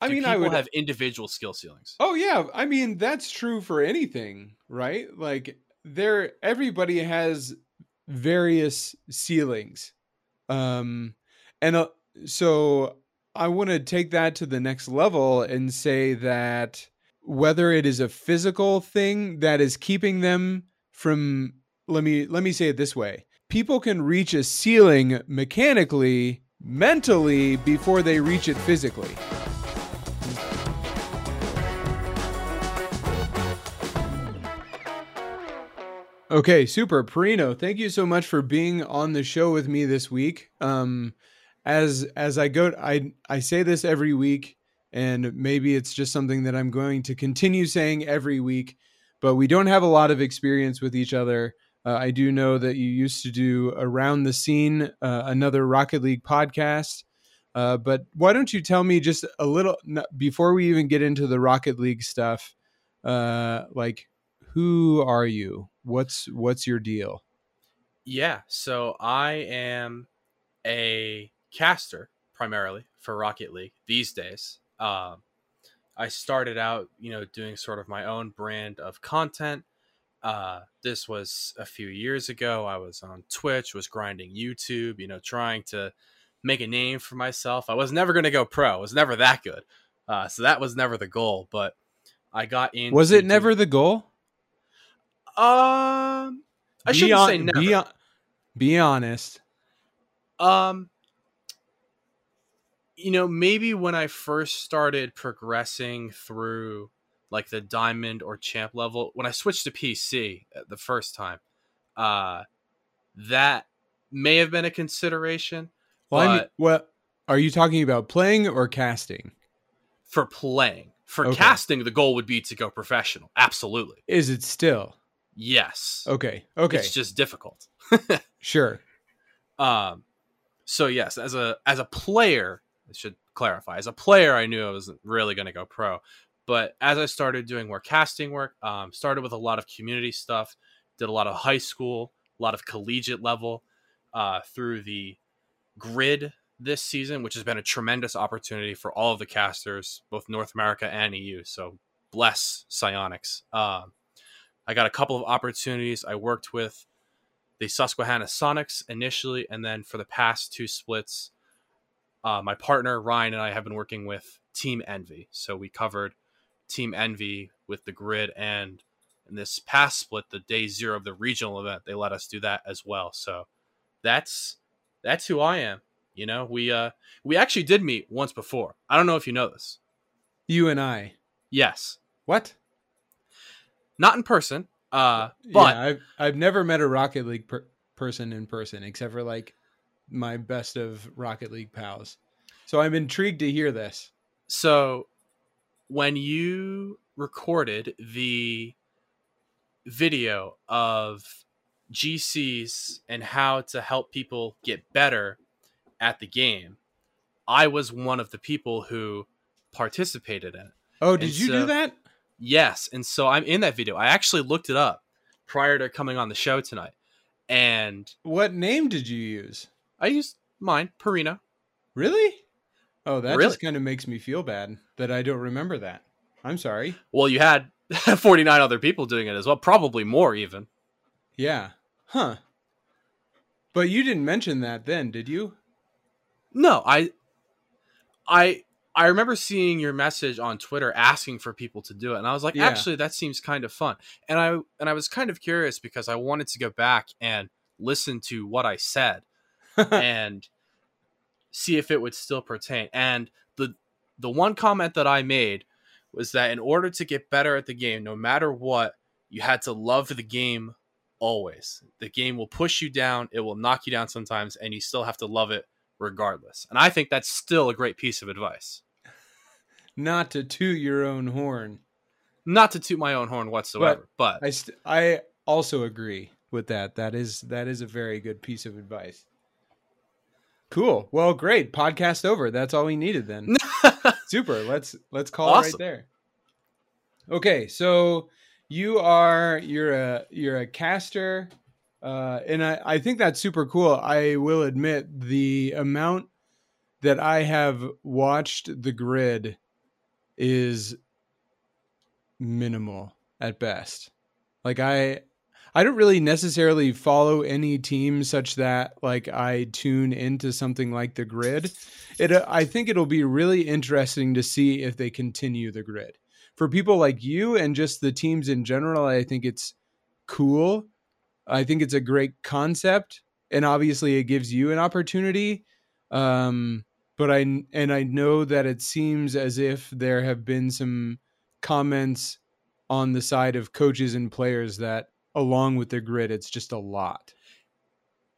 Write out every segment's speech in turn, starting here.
I mean, people I would have individual skill ceilings. Oh yeah, I mean that's true for anything, right? Like there everybody has various ceilings. Um and uh, so I want to take that to the next level and say that whether it is a physical thing that is keeping them from let me let me say it this way. People can reach a ceiling mechanically, mentally before they reach it physically. Okay, super. Perino, thank you so much for being on the show with me this week. Um, as as I go, I I say this every week, and maybe it's just something that I'm going to continue saying every week. But we don't have a lot of experience with each other. Uh, I do know that you used to do around the scene, uh, another Rocket League podcast. Uh, but why don't you tell me just a little before we even get into the Rocket League stuff? Uh, like, who are you? What's what's your deal? Yeah, so I am a caster primarily for Rocket League these days. Um, I started out, you know, doing sort of my own brand of content. Uh, this was a few years ago. I was on Twitch, was grinding YouTube, you know, trying to make a name for myself. I was never going to go pro. I was never that good. Uh, so that was never the goal. But I got in. Was it never the goal? Um, I Be shouldn't hon- say never. Be, be honest. Um, you know, maybe when I first started progressing through like the diamond or champ level, when I switched to PC uh, the first time, uh, that may have been a consideration Well, I mean, are you talking about? Playing or casting? for playing. For Okay. casting, the goal would be to go professional. Absolutely. Is it still Yes. okay? Okay, It's just difficult. sure. Um, so yes, as a as a player, I should clarify. As a player, I knew I wasn't really going to go pro, but as I started doing more casting work, um, started with a lot of community stuff, did a lot of high school, a lot of collegiate level, uh, through the grid this season, which has been a tremendous opportunity for all of the casters, both North America and EU. So bless Psyonix. Um, I got a couple of opportunities. I worked with the Susquehanna Soniqs initially, and then for the past two splits, uh, my partner Ryan and I have been working with Team Envy. So we covered Team Envy with the grid, and in this past split, the day zero of the regional event, they let us do that as well. So that's that's who I am. You know, we uh we actually did meet once before. I don't know if you know this. You and I. Yes, What? Not in person. Uh, but yeah, I've I've never met a Rocket League per- person in person except for like my best of Rocket League pals. So I'm intrigued to hear this. So when you recorded the video of GCs and how to help people get better at the game, I was one of the people who participated in it. Oh, did And you so- do that? Yes, and so I'm in that video. I actually looked it up prior to coming on the show tonight. And What name did you use? I used mine, Perino. Really? Oh, that Really? just kind of makes me feel bad that I don't remember that. I'm sorry. Well, you had 49 other people doing it as well, probably more even. Yeah. Huh. But you didn't mention that then, did you? No, I, I, I remember seeing your message on Twitter asking for people to do it, and I was like, Yeah. actually, that seems kind of fun. And I and I was kind of curious because I wanted to go back and listen to what I said and see if it would still pertain. And the the one comment that I made was that in order to get better at the game, no matter what, you had to love the game always. The game will push you down, it will knock you down sometimes, and you still have to love it regardless. And I think that's still a great piece of advice. Not to toot your own horn. Not to toot my own horn whatsoever, but, I st- I also agree with that. That is that is a very good piece of advice. Cool. Well, great. Podcast over. That's all we needed then. Super. Let's let's call it right there. Okay, so you are you're a you're a caster, uh, and I I think that's super cool. I will admit the amount that I have watched the grid is minimal at best. Like I I don't really necessarily follow any team such that like I tune into something like the grid. It uh, I think it'll be really interesting to see if they continue the grid. For people like you and just the teams in general, I think it's cool. I think it's a great concept and obviously it gives you an opportunity. Um but I and I know that it seems as if there have been some comments on the side of coaches and players that along with the grid it's just a lot.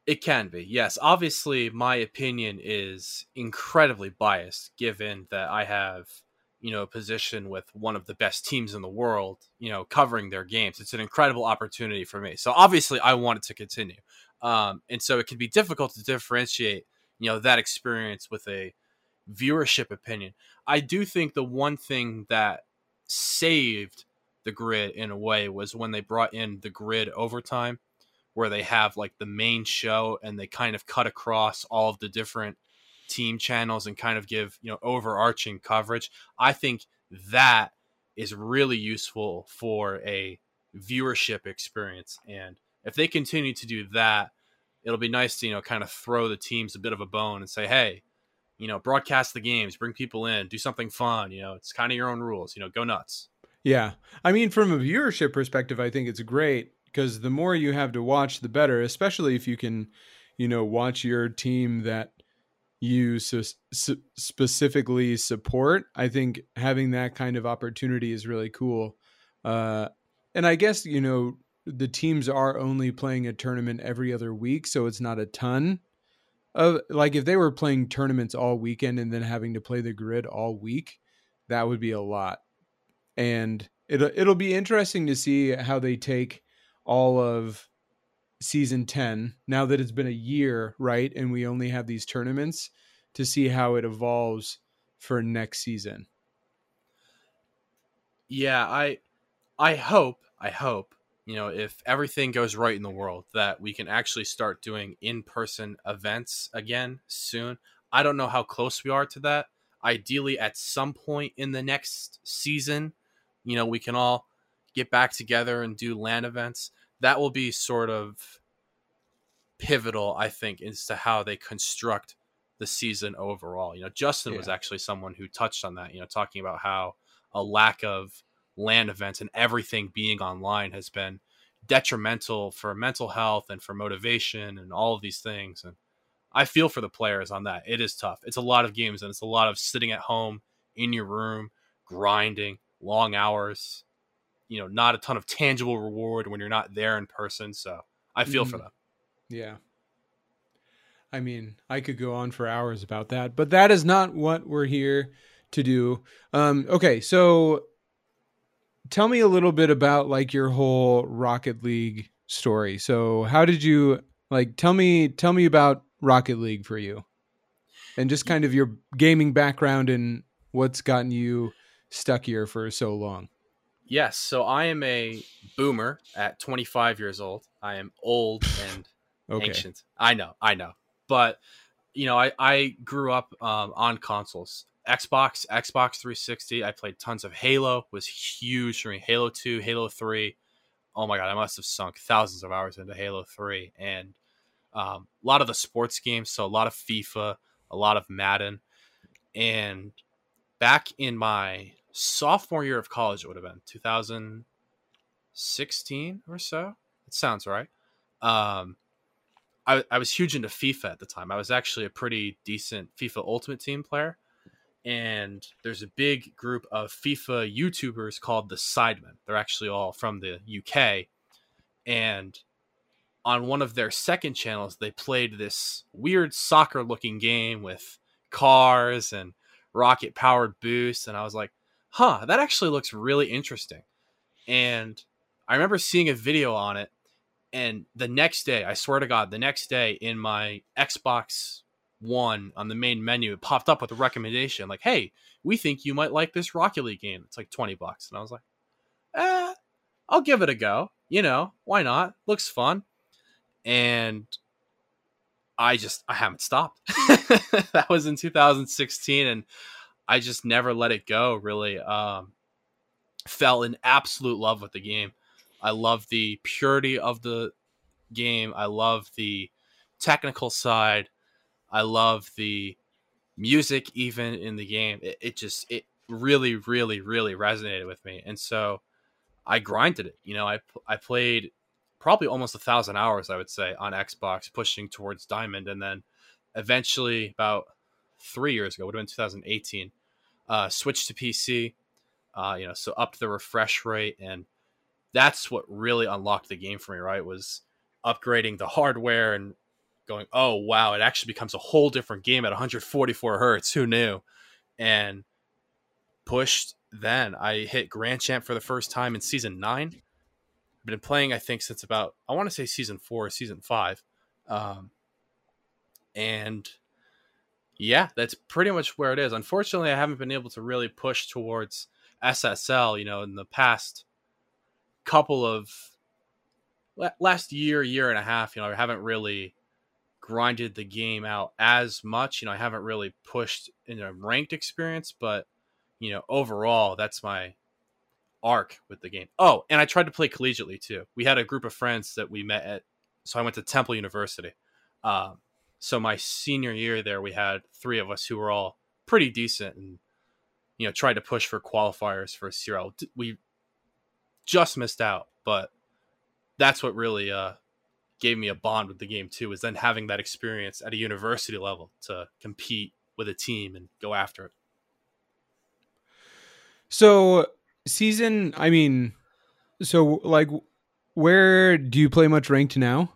It can be yes. Obviously my opinion is incredibly biased given that i have you know a position with one of the best teams in the world you know covering their games. It's an incredible opportunity for me. So obviously i want it to continue. Um, and so it can be difficult to differentiate you know that experience with a viewership opinion. I do think the one thing that saved the grid in a way was when they brought in the grid overtime where they have like the main show and they kind of cut across all of the different team channels and kind of give you know overarching coverage. I think that is really useful for a viewership experience and if they continue to do that it'll be nice to you know kind of throw the teams a bit of a bone and say hey you know broadcast the games bring people in do something fun you know it's kind of your own rules you know go nuts yeah. I mean, from a viewership perspective, I think it's great because the more you have to watch, the better, especially if you can, you know, watch your team that you su- specifically support. I think having that kind of opportunity is really cool. Uh, and I guess, you know, the teams are only playing a tournament every other week, so it's not a ton of like if they were playing tournaments all weekend and then having to play the grid all week, that would be a lot. And it'll it'll be interesting to see how they take all of season 10 now that it's been a year right and we only have these tournaments to see how it evolves for next season. Yeah i i hope i hope you know if everything goes right in the world that we can actually start doing in-person events again soon i don't know how close we are to that ideally at some point in the next season you know, we can all get back together and do LAN events. That will be sort of pivotal, I think, as to how they construct the season overall. You know, Justin yeah. was actually someone who touched on that, you know, talking about how a lack of LAN events and everything being online has been detrimental for mental health and for motivation and all of these things. And I feel for the players on that. It is tough. It's a lot of games and it's a lot of sitting at home in your room, grinding, long hours, you know, not a ton of tangible reward when you're not there in person. So I feel mm. for them. Yeah. I mean, I could go on for hours about that, but that is not what we're here to do. Um, okay, so tell me a little bit about like your whole Rocket League story. So how did you like tell me tell me about Rocket League for you? And just kind of your gaming background and what's gotten you stuck here for so long? Yes. So I am a boomer at 25 years old. I am old and okay. ancient. I know. I know. But, you know, I, I grew up um, on consoles. Xbox, Xbox 360. I played tons of Halo. Was huge for me. Halo 2, Halo 3. Oh my god, I must have sunk thousands of hours into Halo 3 and um, a lot of the sports games, so a lot of FIFA, a lot of Madden. And back in my sophomore year of college, it would have been 2016 or so. It sounds right. Um, I, I was huge into FIFA at the time. I was actually a pretty decent FIFA Ultimate Team player. And there's a big group of FIFA YouTubers called the Sidemen. They're actually all from the UK. And on one of their second channels, they played this weird soccer looking game with cars and rocket powered boosts. And I was like, huh, that actually looks really interesting. And I remember seeing a video on it. And the next day, I swear to God, the next day in my Xbox One on the main menu, it popped up with a recommendation like, hey, we think you might like this Rocket League game. It's like 20 bucks. And I was like, eh, I'll give it a go. You know, why not? Looks fun. And I just, I haven't stopped. that was in 2016. And I just never let it go. Really, um, fell in absolute love with the game. I love the purity of the game. I love the technical side. I love the music even in the game. It, it just it really really really resonated with me. And so I grinded it. You know, I I played probably almost a thousand hours, I would say, on Xbox, pushing towards Diamond, and then eventually, about three years ago, would have been 2018, uh, switched to PC. Uh, you know, so upped the refresh rate, and that's what really unlocked the game for me. Right, was upgrading the hardware and going, oh wow, it actually becomes a whole different game at 144 hertz. Who knew? And pushed. Then I hit Grand Champ for the first time in season nine been playing, I think, since about I want to say season four, season five, um, and yeah, that's pretty much where it is. Unfortunately, I haven't been able to really push towards SSL. You know, in the past couple of last year, year and a half, you know, I haven't really grinded the game out as much. You know, I haven't really pushed in a ranked experience, but you know, overall, that's my arc with the game. Oh, and I tried to play collegiately too. We had a group of friends that we met at, so I went to Temple University. Um, so my senior year there, we had three of us who were all pretty decent and, you know, tried to push for qualifiers for a CRL. We just missed out, but that's what really uh, gave me a bond with the game too, is then having that experience at a university level to compete with a team and go after it. So season i mean so like where do you play much ranked now?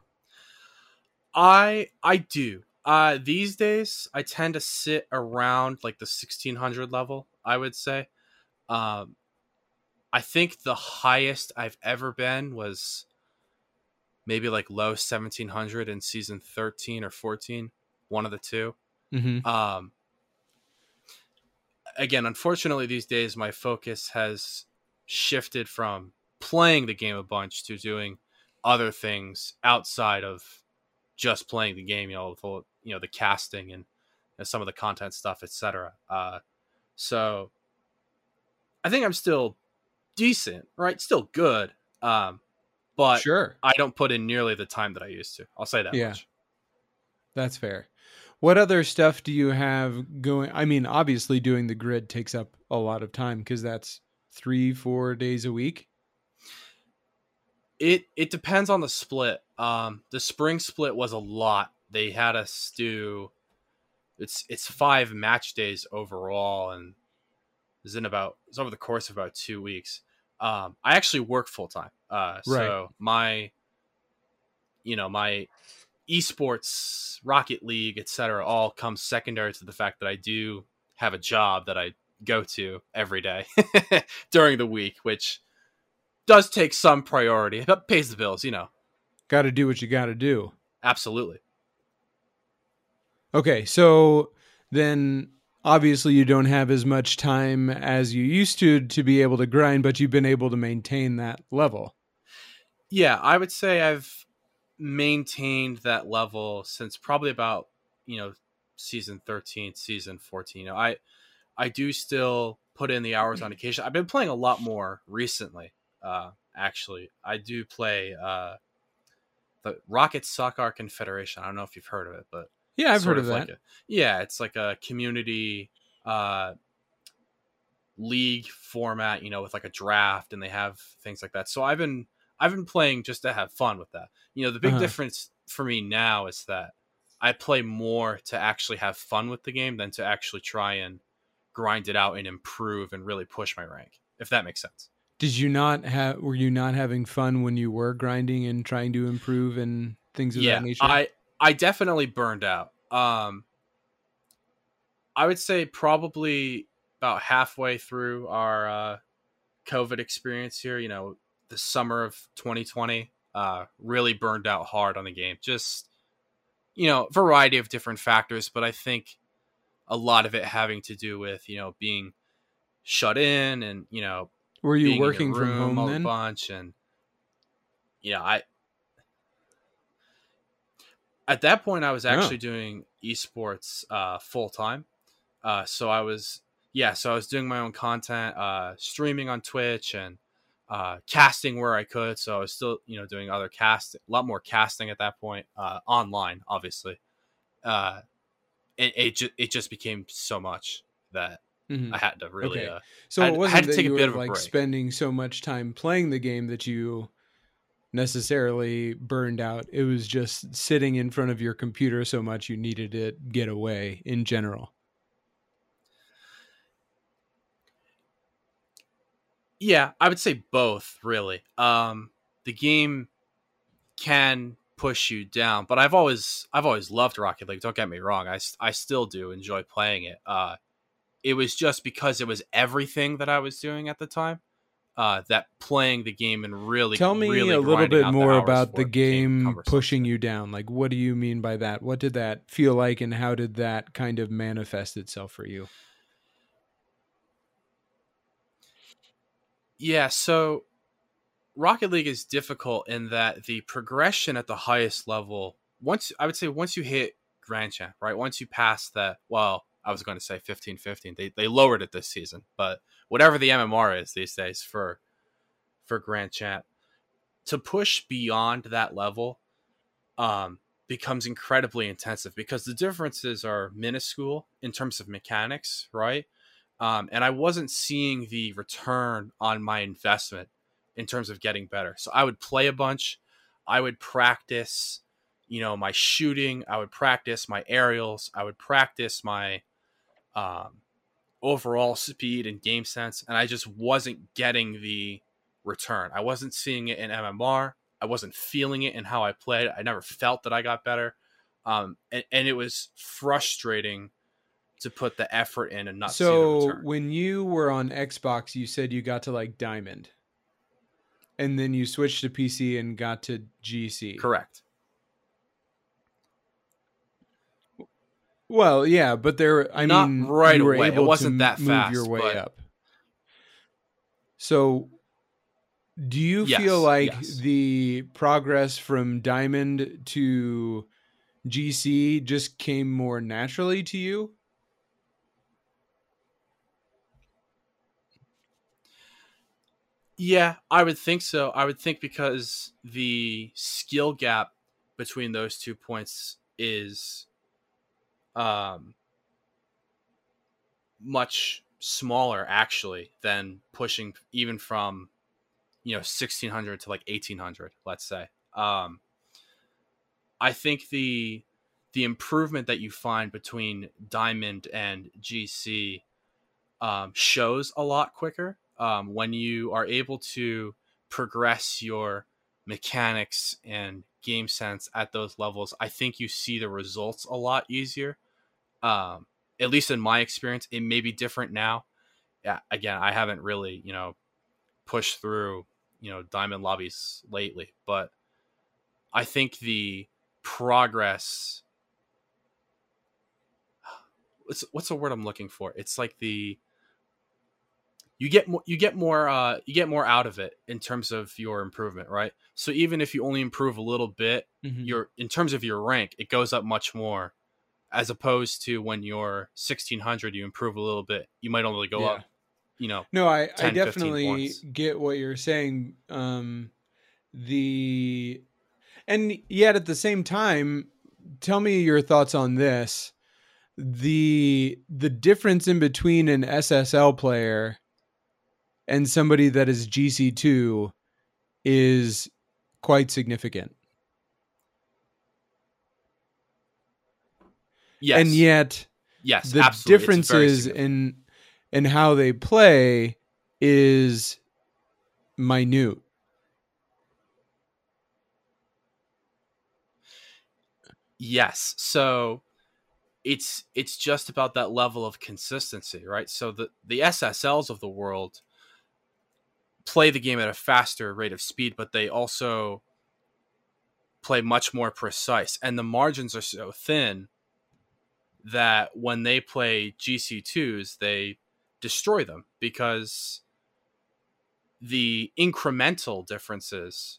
I i do. Uh these days i tend to sit around like the 1600 level i would say. Um i think the highest i've ever been was maybe like low 1700 in season 13 or 14 one of the 2 mm-hmm. um again, unfortunately, these days my focus has shifted from playing the game a bunch to doing other things outside of just playing the game. You know, the, you know the casting and, and some of the content stuff, etc. Uh, so I think I'm still decent, right? Still good, um, but sure, I don't put in nearly the time that I used to. I'll say that yeah. much. That's fair. What other stuff do you have going? I mean, obviously, doing the grid takes up a lot of time because that's three, four days a week. It it depends on the split. Um, the spring split was a lot. They had us do it's it's five match days overall, and it's in about it's over the course of about two weeks. Um, I actually work full time, uh, so right. my you know my esports, Rocket League, etc., all comes secondary to the fact that I do have a job that I go to every day during the week, which does take some priority, but pays the bills, you know. Got to do what you got to do. Absolutely. Okay, so then obviously you don't have as much time as you used to to be able to grind, but you've been able to maintain that level. Yeah, I would say I've maintained that level since probably about you know season 13 season 14 you know i i do still put in the hours on occasion. I've been playing a lot more recently uh actually. I do play uh the rocket soccar confederation. I don't know if you've heard of it but yeah i've heard of, of like that a, yeah it's like a community uh league format you know with like a draft and they have things like that so i've been I've been playing just to have fun with that. You know, the big uh-huh. difference for me now is that I play more to actually have fun with the game than to actually try and grind it out and improve and really push my rank. If that makes sense. Did you not have? Were you not having fun when you were grinding and trying to improve and things of yeah, that nature? I I definitely burned out. Um, I would say probably about halfway through our uh, COVID experience here. You know, the summer of 2020 uh, really burned out hard on the game. Just you know, variety of different factors, but I think a lot of it having to do with you know being shut in and you know were you working from home a then? bunch and you know I at that point I was actually oh. doing esports uh, full time, uh, so I was yeah, so I was doing my own content, uh, streaming on Twitch and uh, casting where I could. So I was still, you know, doing other cast, a lot more casting at that point, uh, online, obviously. Uh, it it, ju- it just became so much that Mhm. I had to really. Okay. Uh, So I it had- wasn't had to that take a bit were of a like break. spending so much time playing the game that you necessarily burned out. It was just sitting in front of your computer so much you needed to get away in general. Yeah, I would say both, really. Um, the game can push you down, but I've always I've always loved Rocket League. Don't get me wrong. I I still do enjoy playing it. Uh, it was just because it was everything that I was doing at the time. Uh, that playing the game and really Tell me really a little bit out the more about the game pushing you down. Like, what do you mean by that? What did that feel like, and how did that kind of manifest itself for you? Yeah, so Rocket League is difficult in that the progression at the highest level, once I would say once you hit Grand Champ, right? Once you pass that, well, I was going to say 15 15. They they lowered it this season, but whatever the MMR is these days for for Grand Champ, to push beyond that level um becomes incredibly intensive because the differences are minuscule in terms of mechanics, right? um, and I wasn't seeing the return on my investment in terms of getting better. So I would play a bunch, I would practice, you know, my shooting, I would practice my aerials, I would practice my um, overall speed and game sense, and I just wasn't getting the return. I wasn't seeing it in MMR. I wasn't feeling it in how I played. I never felt that I got better, um, and, and it was frustrating to put the effort in and not see the so return. when you were on Xbox, you said you got to like Diamond, and then you switched to PC and got to GC. Correct. Well, yeah, but there. I Not mean, right away. It wasn't that move fast, your way but- up. So, do you Yes, feel like yes. the progress from Diamond to GC just came more naturally to you? Yeah, I would think so. I would think because the skill gap between those two points is um much smaller actually than pushing even from you know 1600 to like 1800 let's say. Um i think the the improvement that you find between diamond and gc um, shows a lot quicker um, when you are able to progress your mechanics and game sense at those levels i think you see the results a lot easier um, at least in my experience it may be different now. Yeah again i haven't really you know pushed through you know diamond lobbies lately but i think the progress what's what's the word i'm looking for? It's like the you get more you get more uh you get more out of it in terms of your improvement right? So even if you only improve a little bit Mhm. your in terms of your rank it goes up much more as opposed to when you're 1600 you improve a little bit you might only go Yeah. up you know No, I, I 10, 15 definitely get what you're saying. Um, the and yet at the same time, tell me your thoughts on this. The the difference in between an SSL player and somebody that is GC2 is quite significant. Yes And yet yes the absolutely. Differences in in how they play is minute. Yes. So it's it's just about that level of consistency, right? So the the SSLs of the world play the game at a faster rate of speed, but they also play much more precise and the margins are so thin that when they play GC2s, they destroy them because the incremental differences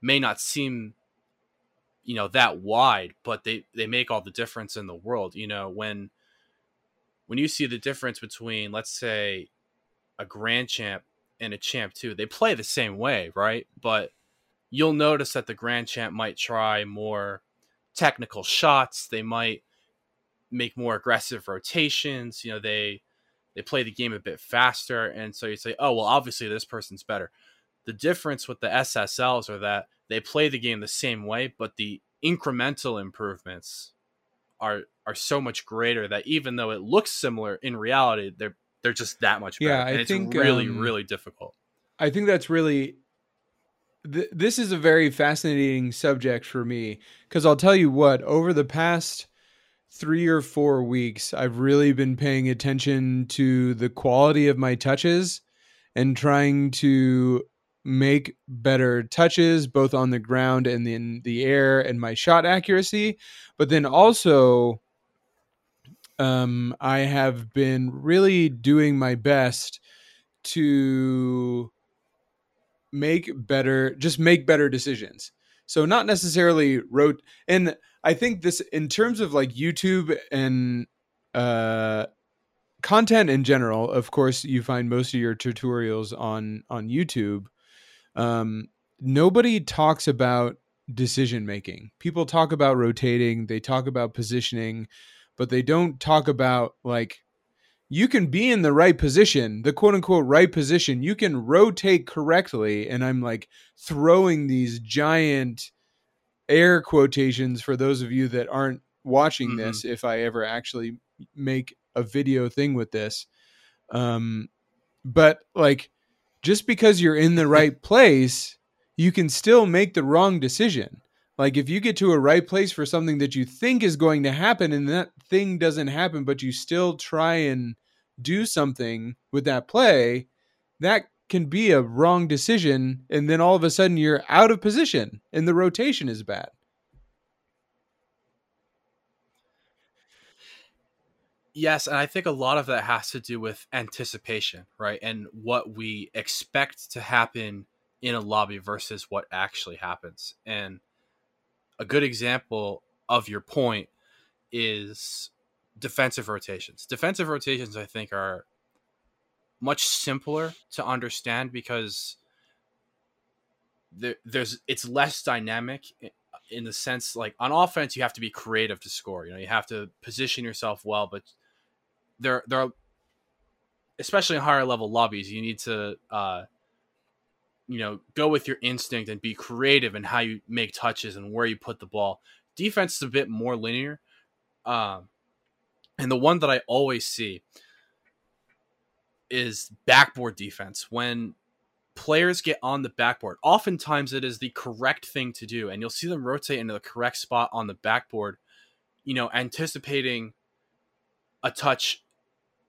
may not seem you know that wide but they they make all the difference in the world you know when when you see the difference between, let's say, a grand champ and a champ two, they play the same way, right? But you'll notice that the grand champ might try more technical shots. They might make more aggressive rotations. You know, they they play the game a bit faster, and so you say, oh well, obviously this person's better. The difference with the SSLs are that they play the game the same way, but the incremental improvements are are so much greater that even though it looks similar in reality, they're they're just that much better. Yeah, I and it's think, really um, really difficult. I think that's really th- this is a very fascinating subject for me because I'll tell you what, over the past three or four weeks, I've really been paying attention to the quality of my touches and trying to make better touches both on the ground and in the air and my shot accuracy. But then also, um, I have been really doing my best to make better just make better decisions so not necessarily wrote and i think this in terms of like youtube and uh content in general of course you find most of your tutorials on on youtube um nobody talks about decision making people talk about rotating they talk about positioning but they don't talk about like you can be in the right position, the quote unquote right position. You can rotate correctly. And I'm like throwing these giant air quotations for those of you that aren't watching Mhm. this, if I ever actually make a video thing with this. Um, but like, just because you're in the right place, you can still make the wrong decision. Like if you get to a right place for something that you think is going to happen and that thing doesn't happen, but you still try and do something with that play, that can be a wrong decision. And then all of a sudden you're out of position and the rotation is bad. Yes, and I think a lot of that has to do with anticipation, right? And what we expect to happen in a lobby versus what actually happens. And a good example of your point is defensive rotations. Defensive rotations, I think, are much simpler to understand because there, there's it's less dynamic in the sense like on offense you have to be creative to score. You know, you have to position yourself well, but there there are especially in higher level lobbies, you need to uh you know, go with your instinct and be creative in how you make touches and where you put the ball. Defense is a bit more linear. Um, and the one that I always see is backboard defense. When players get on the backboard, oftentimes it is the correct thing to do, and you'll see them rotate into the correct spot on the backboard, you know, anticipating a touch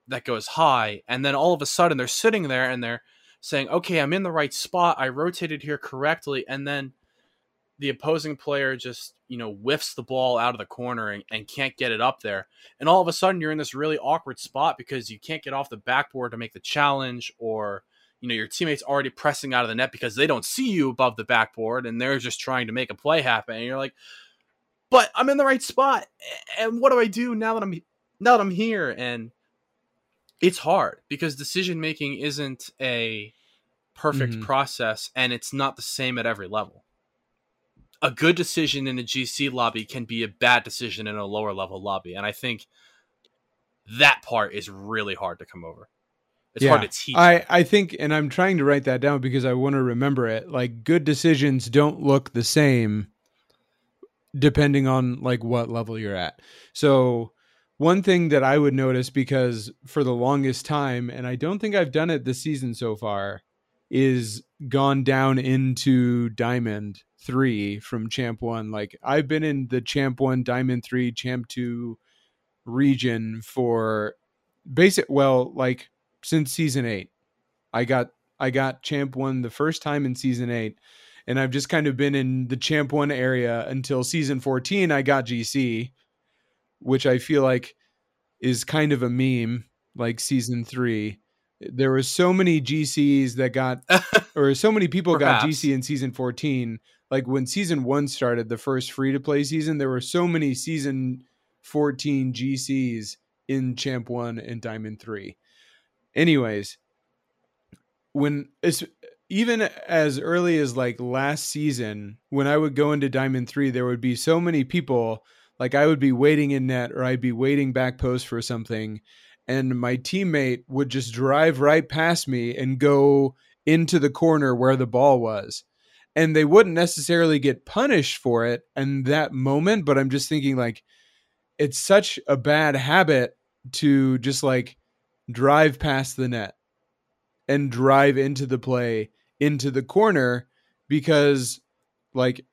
that goes high, and then all of a sudden they're sitting there and they're saying, okay, I'm in the right spot. I rotated here correctly. And then the opposing player just, you know, whiffs the ball out of the corner and, and can't get it up there. And all of a sudden you're in this really awkward spot because you can't get off the backboard to make the challenge or, you know, your teammates already pressing out of the net because they don't see you above the backboard and they're just trying to make a play happen. And you're like, but I'm in the right spot. And what do I do now that I'm now that I'm here? And it's hard because decision making isn't a perfect Mhm. process and it's not the same at every level. A good decision in a GC lobby can be a bad decision in a lower level lobby. And I think that part is really hard to come over. It's hard to teach. I, I think, and I'm trying to write that down because I want to remember it. Like, good decisions don't look the same depending on like what level you're at. So, one thing that I would notice because for the longest time, and I don't think I've done it this season so far, is gone down into Diamond three from Champ one. Like I've been in the Champ one, Diamond three, Champ two region for basic well, like since season eight. I got I got Champ one the first time in season eight, and I've just kind of been in the Champ one area until season fourteen. I got GC, which I feel like is kind of a meme, like season three. There was so many GCs that got, or so many people got GC in season 14. Like when season one started, the first free to play season, there were so many season 14 GCs in Champ 1 and Diamond 3. Anyways, when it's even as early as like last season, when I would go into Diamond 3, there would be so many people like I would be waiting in net or I'd be waiting back post for something and my teammate would just drive right past me and go into the corner where the ball was. And they wouldn't necessarily get punished for it in that moment, but I'm just thinking like it's such a bad habit to just like drive past the net and drive into the play into the corner because like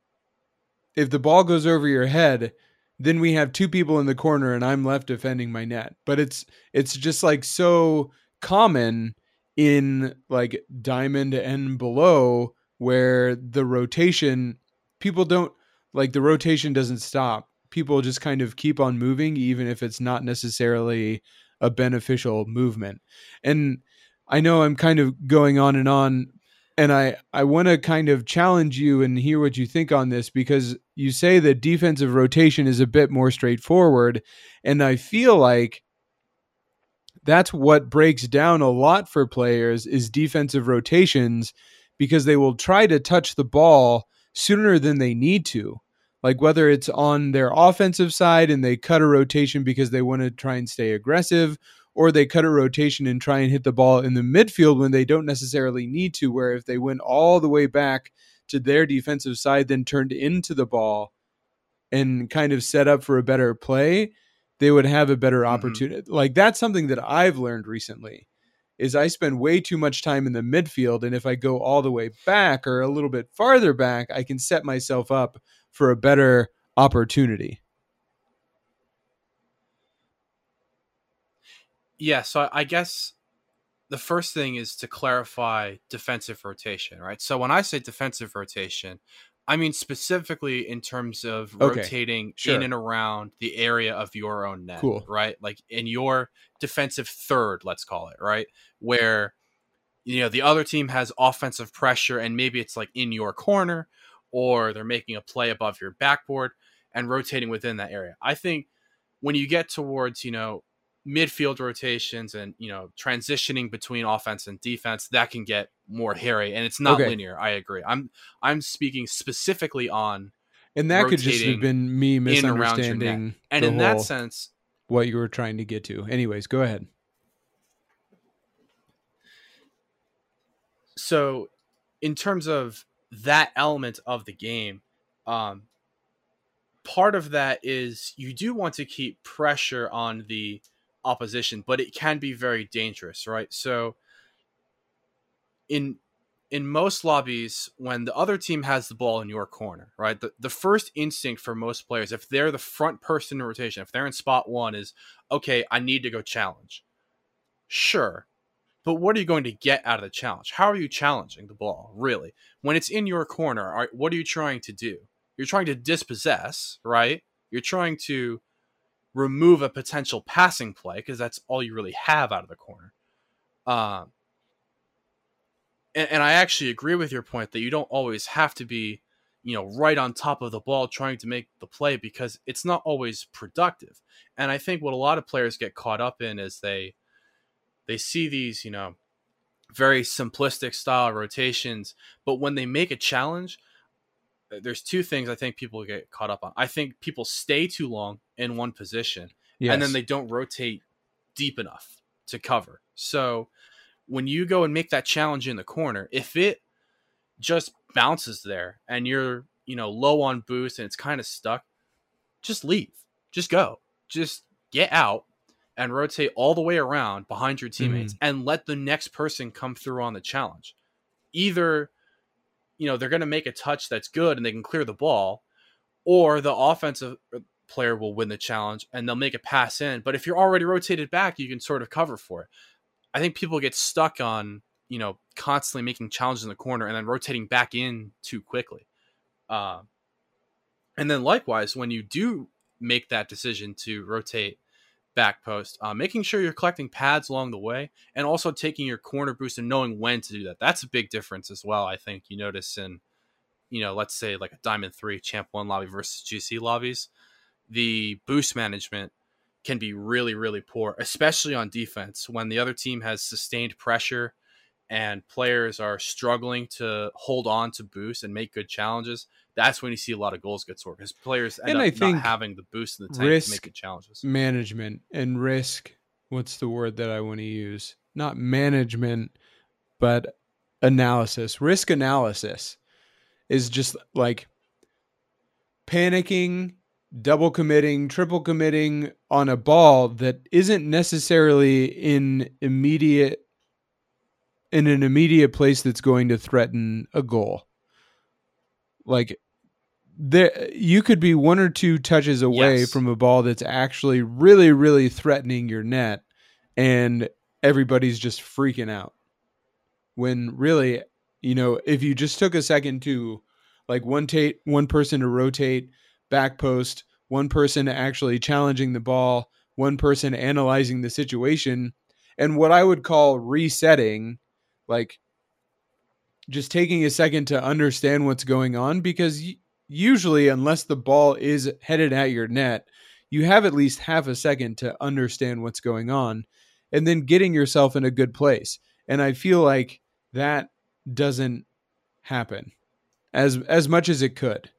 if the ball goes over your head then we have two people in the corner and I'm left defending my net. But it's it's just like so common in like diamond and below where the rotation people don't like the rotation doesn't stop. People just kind of keep on moving even if it's not necessarily a beneficial movement. And I know I'm kind of going on and on and I I want to kind of challenge you and hear what you think on this because you say that defensive rotation is a bit more straightforward and I feel like that's what breaks down a lot for players is defensive rotations because they will try to touch the ball sooner than they need to. Like whether it's on their offensive side and they cut a rotation because they want to try and stay aggressive or they cut a rotation and try and hit the ball in the midfield when they don't necessarily need to. Where if they went all the way back to their defensive side, then turned into the ball and kind of set up for a better play, they would have a better mm-hmm. opportunity. Like that's something that I've learned recently is I spend way too much time in the midfield and if I go all the way back or a little bit farther back, I can set myself up for a better opportunity. yeah, so I guess the first thing is to clarify defensive rotation, right? So when I say defensive rotation, I mean specifically in terms of okay, rotating sure. in and around the area of your own net, cool. right? Like in your defensive third, let's call it, right? Where you know the other team has offensive pressure and maybe it's like in your corner or they're making a play above your backboard and rotating within that area. I think when you get towards, you know, midfield rotations and you know transitioning between offense and defense that can get more hairy and it's not okay. linear. I agree. I'm i'm speaking specifically on and that could just have been me misunderstanding and in that sense what you were trying to get to. Anyways go ahead. So in terms of that element of the game um part of that is you do want to keep pressure on the opposition, but it can be very dangerous, right? So in in most lobbies, when the other team has the ball in your corner, right, the, the first instinct for most players, if they're the front person in rotation, if they're in spot one, is okay, I need to go challenge. Sure. But what are you going to get out of the challenge? How are you challenging the ball, really? When it's in your corner, what are you trying to do? You're trying to dispossess, right? You're trying to remove a potential passing play because that's all you really have out of the corner. Um, and, and I actually agree with your point that you don't always have to be, you know, right on top of the ball trying to make the play because it's not always productive. And I think what a lot of players get caught up in is they they see these, you know, very simplistic style rotations, but when they make a challenge, uh, there's two things I think people get caught up on. I think people stay too long in one position yes. and then they don't rotate deep enough to cover. So when you go and make that challenge in the corner, if it just bounces there and you're, you know, low on boost and it's kind of stuck, just leave. Just go. Just get out and rotate all the way around behind your teammates mm-hmm. and let the next person come through on the challenge. Either you know they're going to make a touch that's good and they can clear the ball, or the offensive uh, player will win the challenge and they'll make a pass in. But if you're already rotated back, you can sort of cover for it. I think people get stuck on you know constantly making challenges in the corner and then rotating back in too quickly. Uh, and then likewise, when you do make that decision to rotate back post, uh, making sure you're collecting pads along the way, and also taking your corner boost and knowing when to do that. That's a big difference as well. I think you notice in, you know, let's say like a Diamond Three Champ One lobby versus GC lobbies, the boost management can be really, really poor, especially on defense when the other team has sustained pressure and players are struggling to hold on to boost and make good challenges. That's when you see a lot of goals get scored because players end And up I think not having the boost in the tank to risk make good challenges. management and risk what's the word that i want to use not management but analysis risk analysis is just like panicking double committing triple committing on a ball that isn't necessarily in immediate in an immediate place that's going to threaten a goal like there you could be one or two touches away Yes. from a ball that's actually really really threatening your net and everybody's just freaking out when really you know if you just took a second to like one tate one person to rotate back post one person actually challenging the ball one person analyzing the situation and what i would call resetting like just taking a second to understand what's going on because usually unless the ball is headed at your net you have at least half a second to understand what's going on and then getting yourself in a good place. And i feel like that doesn't happen as as much as it could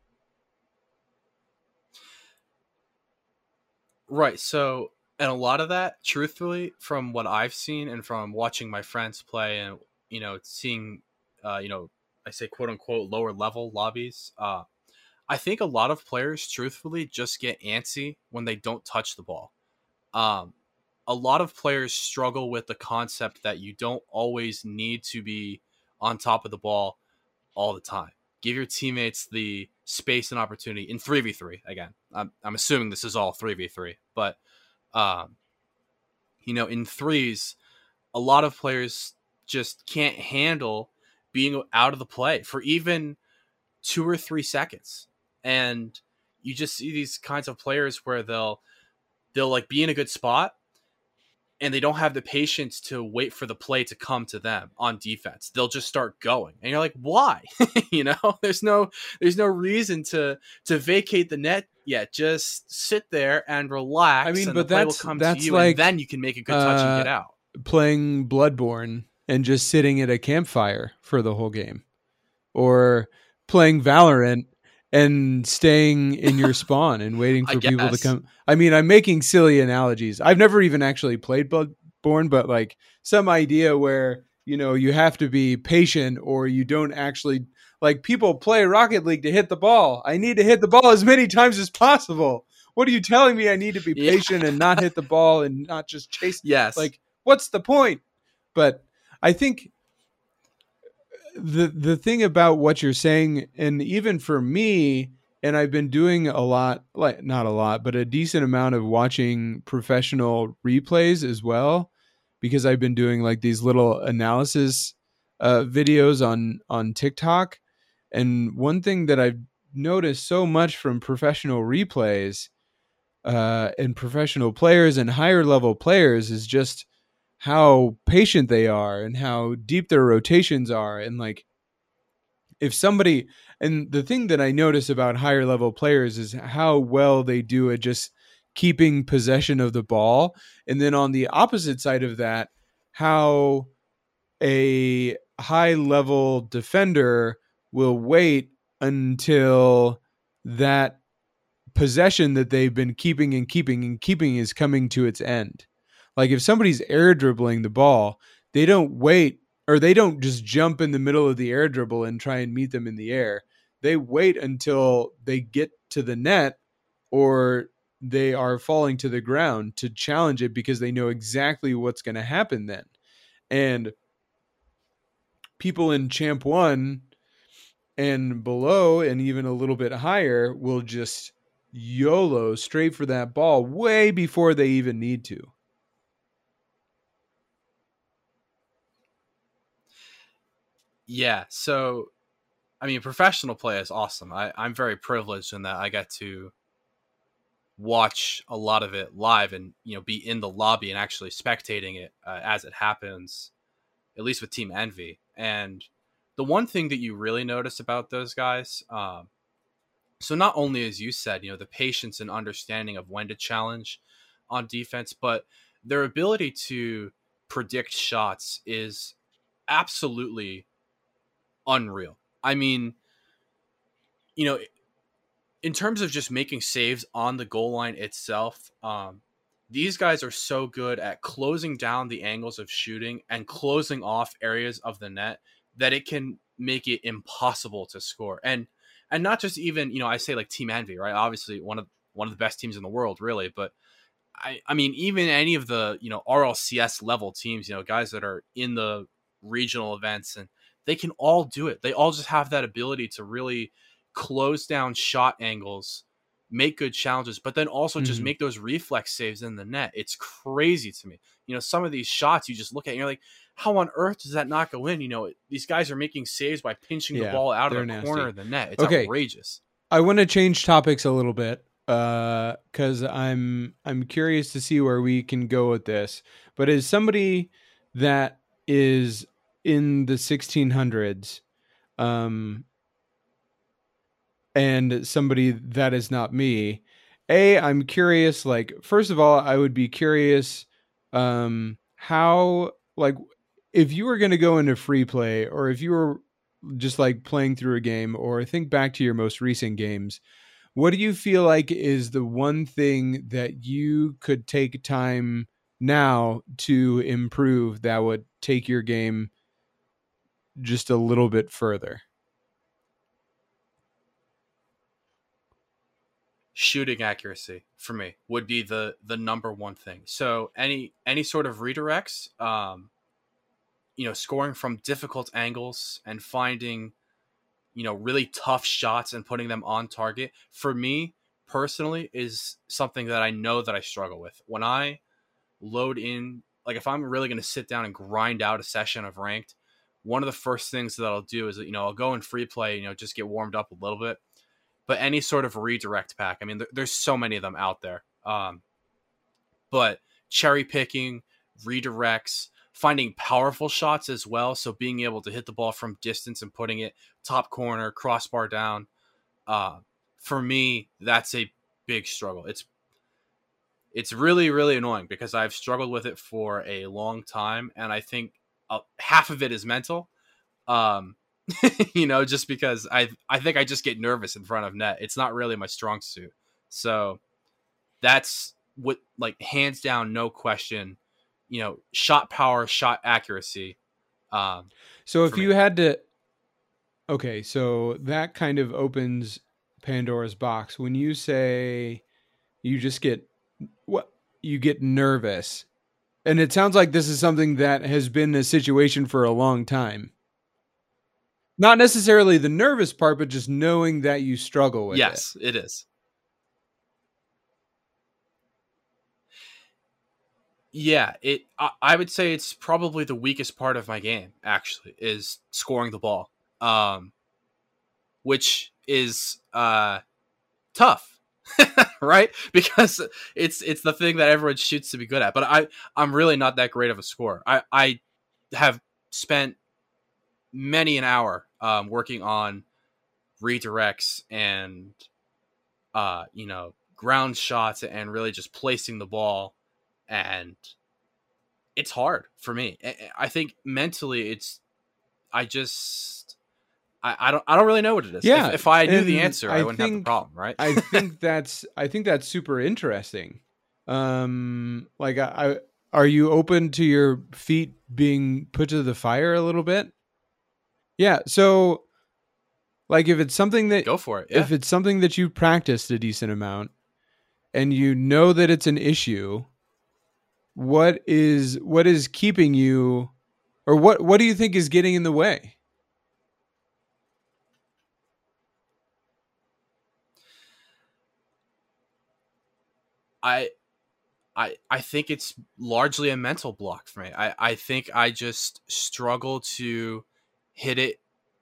Right. So, and a lot of that, truthfully, from what I've seen and from watching my friends play and, you know, seeing, uh, you know, I say quote unquote lower level lobbies, uh, I think a lot of players, truthfully, just get antsy when they don't touch the ball. Um, a lot of players struggle with the concept that you don't always need to be on top of the ball all the time. Give your teammates the space and opportunity in 3v3 again. I'm, I'm assuming this is all 3v3, but um, you know, in threes, a lot of players just can't handle being out of the play for even two or three seconds. And you just see these kinds of players where they'll they'll like be in a good spot and they don't have the patience to wait for the play to come to them on defense. They'll just start going. And you're like, "Why?" you know, there's no there's no reason to to vacate the net yet. Just sit there and relax I mean, and but the play that's- will come that's to you like, and then you can make a good touch and uh, get out. playing bloodborne and just sitting at a campfire for the whole game or playing valorant and staying in your spawn and waiting for people to come. I mean i'm making silly analogies. I've never even actually played bloodborne but like some idea where you know you have to be patient or you don't actually like people play rocket league to hit the ball. I need to hit the ball as many times as possible. What are you telling me? I need to be Yeah. patient and not hit the ball and not just chase Yes. like what's the point? But i think the the thing about what you're saying and even for me and i've been doing a lot like not a lot but a decent amount of watching professional replays as well because i've been doing like these little analysis uh, videos on on tiktok. And one thing that i've noticed so much from professional replays uh, and professional players and higher level players is just how patient they are and how deep their rotations are and like if somebody and the thing that i notice about higher level players is how well they do at just keeping possession of the ball and then on the opposite side of that how a high level defender will wait until that possession that they've been keeping and keeping and keeping is coming to its end. Like if somebody's air dribbling the ball, they don't wait or they don't just jump in the middle of the air dribble and try and meet them in the air. They wait until they get to the net or they are falling to the ground to challenge it because they know exactly what's going to happen then. And people in champ 1 and below and even a little bit higher will just YOLO straight for that ball way before they even need to. Yeah. So, I mean, professional play is awesome. I, I'm very privileged in that I get to watch a lot of it live and you know be in the lobby and actually spectating it uh, as it happens at least with team envy and the one thing that you really notice about those guys um, so not only as you said you know the patience and understanding of when to challenge on defense, but their ability to predict shots is absolutely unreal. I mean, you know, in terms of just making saves on the goal line itself, um, these guys are so good at closing down the angles of shooting and closing off areas of the net that it can make it impossible to score. And and not just even, you know, I say like Team Envy, right? Obviously one of one of the best teams in the world, really, but I I mean even any of the, you know, RLCS level teams, you know, guys that are in the regional events and they can all do it. They all just have that ability to really close down shot angles, make good challenges, but then also mm-hmm. just make those reflex saves in the net. It's crazy to me. You know, some of these shots you just look at and you're like, how on earth does that not go in? You know, these guys are making saves by pinching yeah, the ball out of the nasty. corner of the net. It's okay. outrageous. I want to change topics a little bit uh, because uh, I'm I'm curious to see where we can go with this. But as somebody that is in the 1600s, um, and somebody that is not me, a I'm curious. Like first of all, I would be curious um, how like if you were going to go into free play or if you were just like playing through a game or think back to your most recent games what do you feel like is the one thing that you could take time now to improve that would take your game just a little bit further shooting accuracy for me would be the the number one thing so any any sort of redirects um you know, scoring from difficult angles and finding, you know, really tough shots and putting them on target for me personally is something that I know that I struggle with. When I load in, like if I'm really going to sit down and grind out a session of ranked, one of the first things that I'll do is, you know, I'll go in free play, you know, just get warmed up a little bit. But any sort of redirect pack, I mean, there, there's so many of them out there. Um, but cherry picking, redirects, finding powerful shots as well. So being able to hit the ball from distance and putting it top corner, crossbar down. Uh, for me, that's a big struggle. It's it's really really annoying because I've struggled with it for a long time, and I think uh, half of it is mental. Um, you know, just because I I think I just get nervous in front of net. It's not really my strong suit. So that's what like hands down, no question you know, shot power, shot accuracy. Um, so if you me. had to, okay, so that kind of opens Pandora's box. When you say you just get what you get nervous, and it sounds like this is something that has been a situation for a long time. Not necessarily the nervous part, but just knowing that you struggle with yes, it. Yes, it is. Yeah, it. I, I, would say it's probably the weakest part of my game. Actually, is scoring the ball, um, which is uh, tough, right? Because it's it's the thing that everyone shoots to be good at. But I I'm really not that great of a scorer. I I have spent many an hour um, working on redirects and uh, you know ground shots and really just placing the ball and it's hard for me. I think mentally, it's I just I, I don't I don't really know what it is. Yeah, if, if I knew the answer, I, I wouldn't think, have the problem, right? I think that's I think that's super interesting. Um, like I, I are you open to your feet being put to the fire a little bit? Yeah. So, like, if it's something that go for it, yeah. if it's something that you practiced a decent amount, and you know that it's an issue, what is what is keeping you or what what do you think is getting in the way i i i think it's largely a mental block for me i i think i just struggle to hit it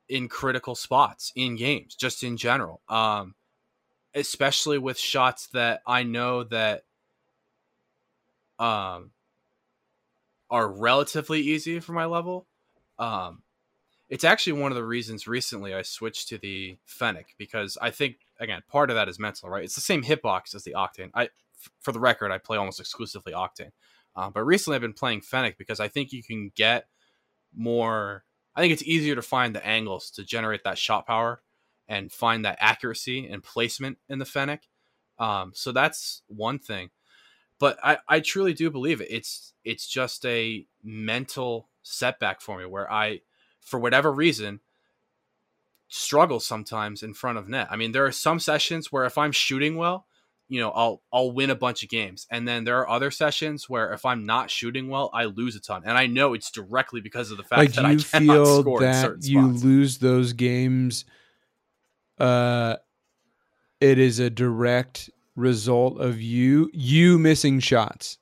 in critical spots in games just in general um especially with shots that i know that um, are relatively easy for my level. Um, it's actually one of the reasons recently I switched to the Fennec because I think again part of that is mental, right? It's the same hitbox as the Octane. I for the record, I play almost exclusively Octane. Uh, but recently, I've been playing Fennec because I think you can get more. I think it's easier to find the angles to generate that shot power and find that accuracy and placement in the Fennec. Um, so that's one thing. But I, I truly do believe it. It's it's just a mental setback for me where I, for whatever reason, struggle sometimes in front of net. I mean, there are some sessions where if I'm shooting well, you know, I'll I'll win a bunch of games. And then there are other sessions where if I'm not shooting well, I lose a ton. And I know it's directly because of the fact like that I cannot feel score that you lose those games uh it is a direct result of you you missing shots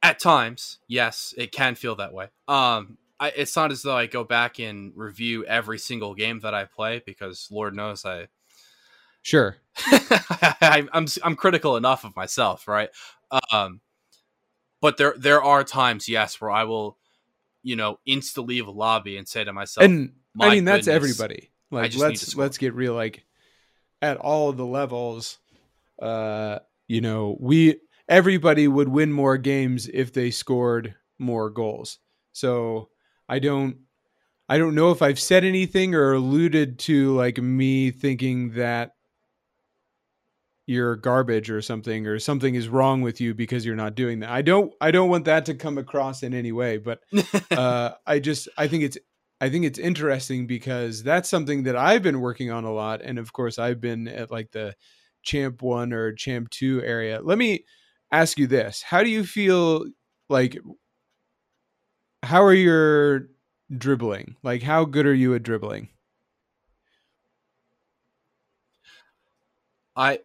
At times, yes, it can feel that way. Um, I, it's not as though I go back and review every single game that I play because Lord knows I sure. I, I'm I'm critical enough of myself, right? Um, but there there are times, yes, where I will, you know, insta leave a lobby and say to myself, and i "My mean that's everybody. Like just need to let's let's get real like at all the levels uh you know we everybody would win more games if they scored more goals. So i don't i don't know if i've said anything or alluded to like me thinking that you're garbage or something or something is wrong with you because you're not doing that i don't i don't want that to come across in any way but uh, I just I think it's I think it's interesting because that's something that I've been working on a lot, and of course I've been at like the champ one or champ two area. Let me ask you this: How do you feel like? How are your dribbling? Like, how good are you at dribbling? I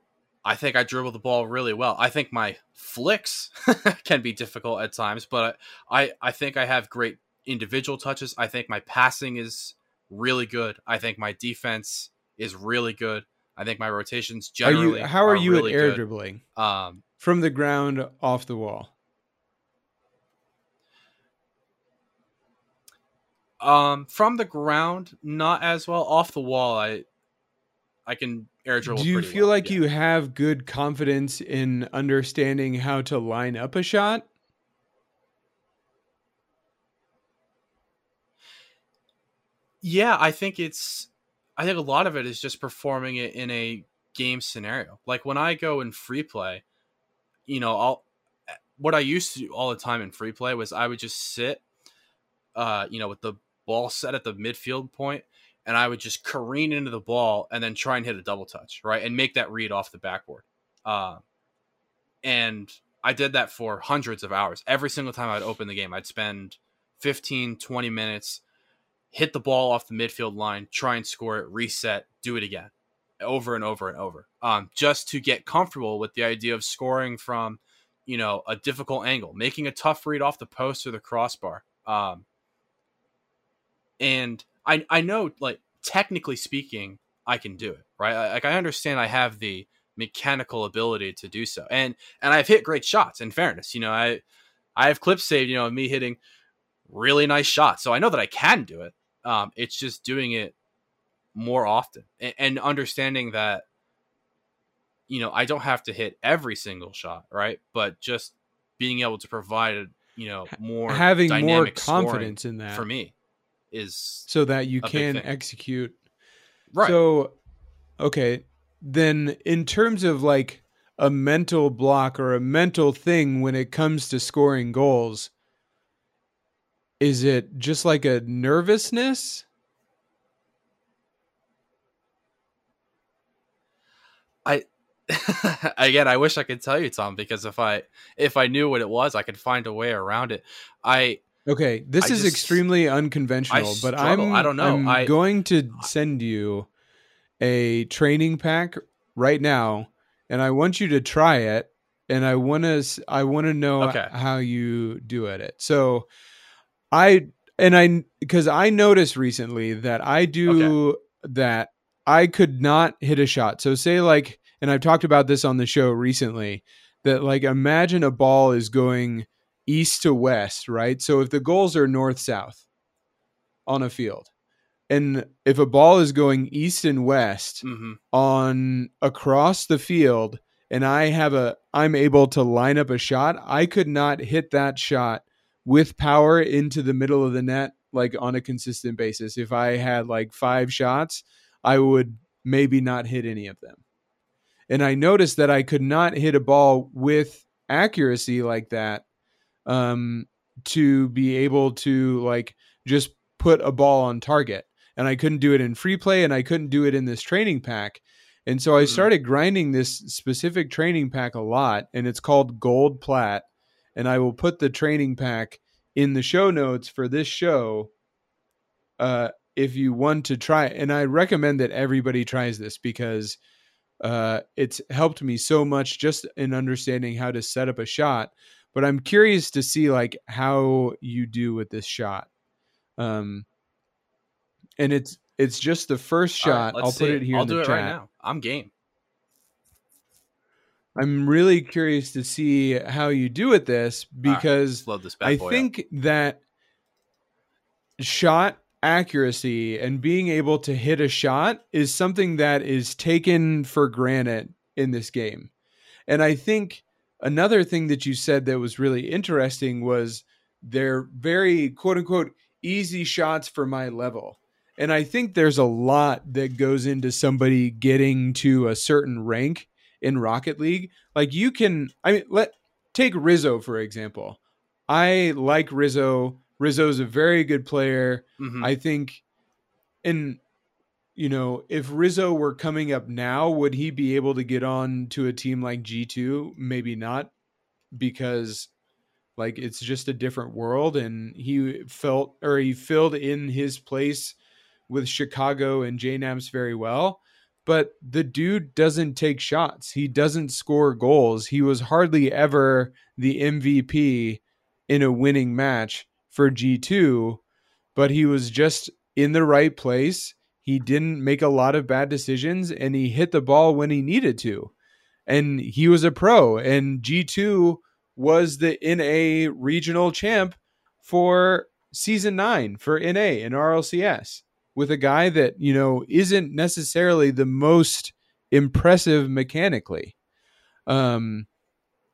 I think I dribble the ball really well. I think my flicks can be difficult at times, but I I think I have great individual touches. I think my passing is really good. I think my defense is really good. I think my rotations Are generally you? How are, you really at air good. dribbling Um, from the ground off the wall? Um, from the ground, not as well. Off the wall, I I can air dribble. Do you feel well, like yeah. you have good confidence in understanding how to line up a shot? Yeah, I think it's I think a lot of it is just performing it in a game scenario. Like when I go in free play, you know, I'll what I used to do all the time in free play was I would just sit uh, you know, with the ball set at the midfield point and I would just careen into the ball and then try and hit a double touch, right? And make that read off the backboard. Uh, and I did that for hundreds of hours. Every single time I'd open the game, I'd spend 15, 20 minutes hit the ball off the midfield line, try and score it, reset, do it again, over and over and over, um, just to get comfortable with the idea of scoring from, you know, a difficult angle, making a tough read off the post or the crossbar. Um, and I I know, like technically speaking, I can do it, right? I- Like I understand I have the mechanical ability to do so, and and I've hit great shots. In fairness, you know, I I have clips saved, you know, of me hitting really nice shots, so I know that I can do it. Um, it's just doing it more often and, and understanding that you know I don't have to hit every single shot, right? But just being able to provide you know more Having more confidence in that for me is so that you can execute. right. So, okay, then in terms of like a mental block or a mental thing when it comes to scoring goals, is it just like a nervousness? I again i wish i could tell you tom because if i if i knew what it was i could find a way around it i Okay, this I is just- extremely unconventional, but. I'm I don't know. I'm I- going to send you a training pack right now, and I want you to try it, and I want to I want to know Okay. how you do at it. So, I and I because I noticed recently that I do that I could not hit a shot. So say like, and I've talked about this on the show recently that like imagine a ball is going east to west, right? So if the goals are north south on a field, and if a ball is going east and west hmm on across the field and I have a I'm able to line up a shot, I could not hit that shot with power into the middle of the net like on a consistent basis. If I had like 5 shots, I would maybe not hit any of them. And I noticed that I could not hit a ball with accuracy like that um to be able to like just put a ball on target. And I couldn't do it in free play and I couldn't do it in this training pack. And so I Mhm. started grinding this specific training pack a lot, and it's called Gold Plat. And I will put the training pack in the show notes for this show uh, if you want to try. And I recommend that everybody tries this because uh, it's helped me so much just in understanding how to set up a shot. But I'm curious to see like how you do with this shot. Um, and it's it's just the first shot. let's I'll put it here I'll in the do it chat. right now. I'm game. I'm really curious to see how you do with this because Let's this I boy up. think that shot accuracy and being able to hit a shot is something that is taken for granted in this game. And I think another thing that you said that was really interesting was they're very quote unquote easy shots for my level. And I think there's a lot that goes into somebody getting to a certain rank in Rocket League. Like you can I mean let take Rizzo for example. I like Rizzo. Rizzo's a very good player. Mhm. I think and you know, if Rizzo were coming up now, would he be able to get on to a team like G2? Maybe not because like it's just a different world and he felt or he filled in his place with Chicago and JKnaps very well. But the dude doesn't take shots. He doesn't score goals. He was hardly ever the MVP in a winning match for G2, but he was just in the right place. He didn't make a lot of bad decisions and he hit the ball when he needed to. And he was a pro and G2 was the NA regional champ for season 9 for NA and RLCS with a guy that, you know, isn't necessarily the most impressive mechanically. Um